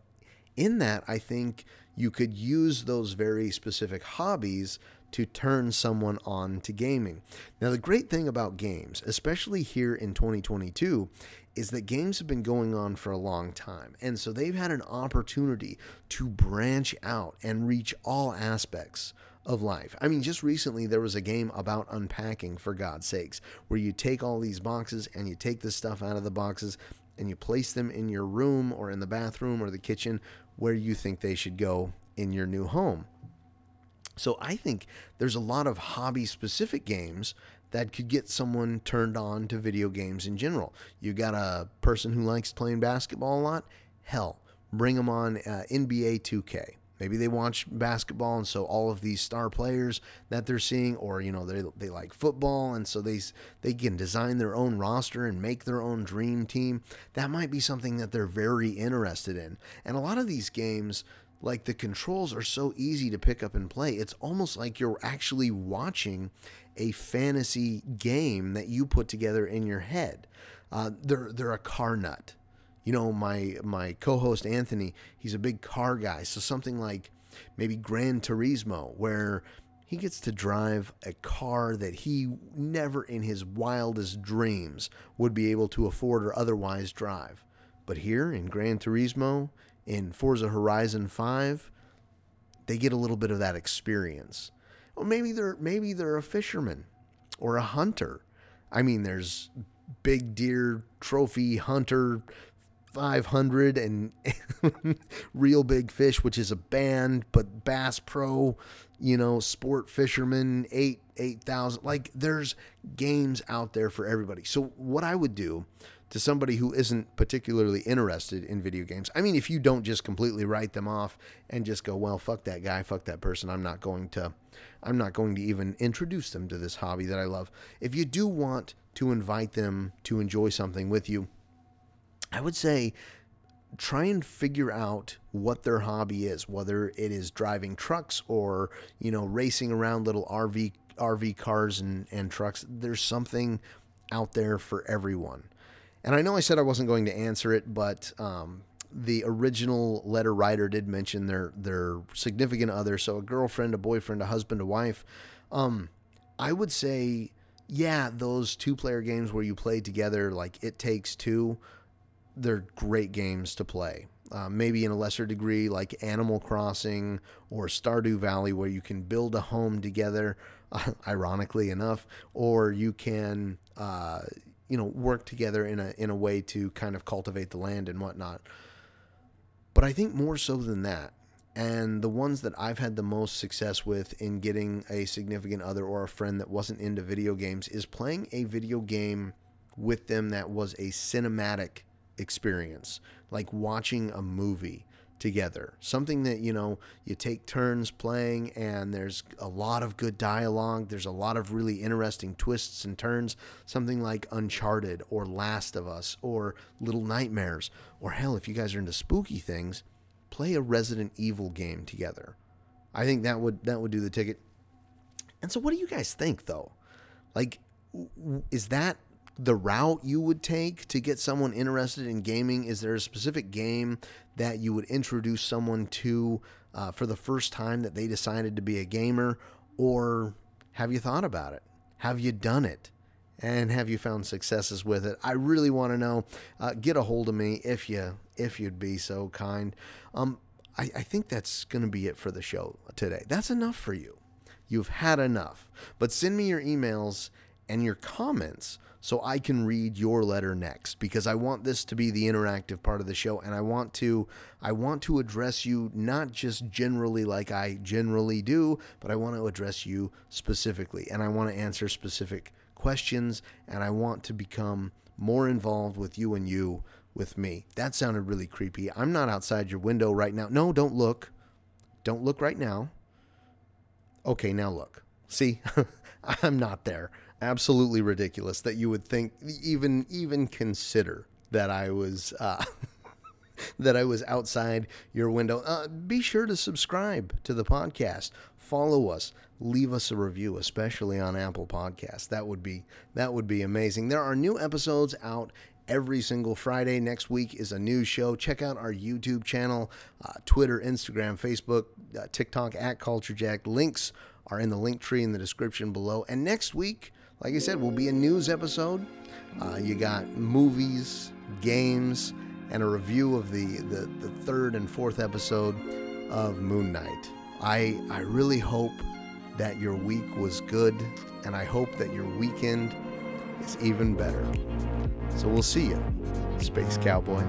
in that, I think you could use those very specific hobbies to turn someone on to gaming. Now, the great thing about games, especially here in 2022, is that games have been going on for a long time. And so they've had an opportunity to branch out and reach all aspects of life. I mean, just recently there was a game about unpacking, for God's sakes, where you take all these boxes and you take the stuff out of the boxes and you place them in your room or in the bathroom or the kitchen where you think they should go in your new home. So I think there's a lot of hobby specific games that could get someone turned on to video games in general. You got a person who likes playing basketball a lot? Hell, bring them on uh, NBA 2K. Maybe they watch basketball, and so all of these star players that they're seeing, or you know, they they like football, and so they they can design their own roster and make their own dream team. That might be something that they're very interested in. And a lot of these games, like the controls are so easy to pick up and play. It's almost like you're actually watching a fantasy game that you put together in your head. Uh, they're they're a car nut. You know, my my co-host Anthony, he's a big car guy. So something like maybe Gran Turismo, where he gets to drive a car that he never in his wildest dreams would be able to afford or otherwise drive. But here in Gran Turismo, in Forza Horizon 5, they get a little bit of that experience. Or maybe they're maybe they're a fisherman or a hunter. I mean, there's big deer trophy hunter 500 and real big fish which is a band but bass pro you know sport fisherman 8 8000 like there's games out there for everybody so what i would do to somebody who isn't particularly interested in video games. I mean, if you don't just completely write them off and just go, "Well, fuck that guy, fuck that person. I'm not going to I'm not going to even introduce them to this hobby that I love." If you do want to invite them to enjoy something with you, I would say try and figure out what their hobby is, whether it is driving trucks or, you know, racing around little RV RV cars and, and trucks. There's something out there for everyone. And I know I said I wasn't going to answer it, but um, the original letter writer did mention their their significant other, so a girlfriend, a boyfriend, a husband, a wife. Um, I would say, yeah, those two player games where you play together, like It Takes Two, they're great games to play. Uh, maybe in a lesser degree, like Animal Crossing or Stardew Valley, where you can build a home together, uh, ironically enough, or you can, uh, you know work together in a in a way to kind of cultivate the land and whatnot. But I think more so than that, and the ones that I've had the most success with in getting a significant other or a friend that wasn't into video games is playing a video game with them that was a cinematic experience, like watching a movie together. Something that, you know, you take turns playing and there's a lot of good dialogue. There's a lot of really interesting twists and turns. Something like Uncharted or Last of Us or Little Nightmares. Or hell, if you guys are into spooky things, play a Resident Evil game together. I think that would that would do the ticket. And so what do you guys think though? Like is that the route you would take to get someone interested in gaming? Is there a specific game that you would introduce someone to uh, for the first time that they decided to be a gamer? Or have you thought about it? Have you done it? And have you found successes with it? I really want to know. Uh, get a hold of me if you if you'd be so kind. Um, I, I think that's going to be it for the show today. That's enough for you. You've had enough. But send me your emails and your comments so I can read your letter next because I want this to be the interactive part of the show and I want to I want to address you not just generally like I generally do, but I want to address you specifically and I want to answer specific questions and I want to become more involved with you and you with me. That sounded really creepy. I'm not outside your window right now. No, don't look. Don't look right now. Okay, now look. See? I'm not there absolutely ridiculous that you would think even even consider that I was uh, that I was outside your window. Uh, be sure to subscribe to the podcast, follow us, leave us a review, especially on Apple Podcasts. That would be that would be amazing. There are new episodes out every single Friday. Next week is a new show. Check out our YouTube channel, uh, Twitter, Instagram, Facebook, uh, TikTok at Culture Jack. Links are in the link tree in the description below. And next week like I said, will be a news episode. Uh, you got movies, games, and a review of the, the, the third and fourth episode of Moon Knight. I, I really hope that your week was good, and I hope that your weekend is even better. So we'll see you, Space Cowboy.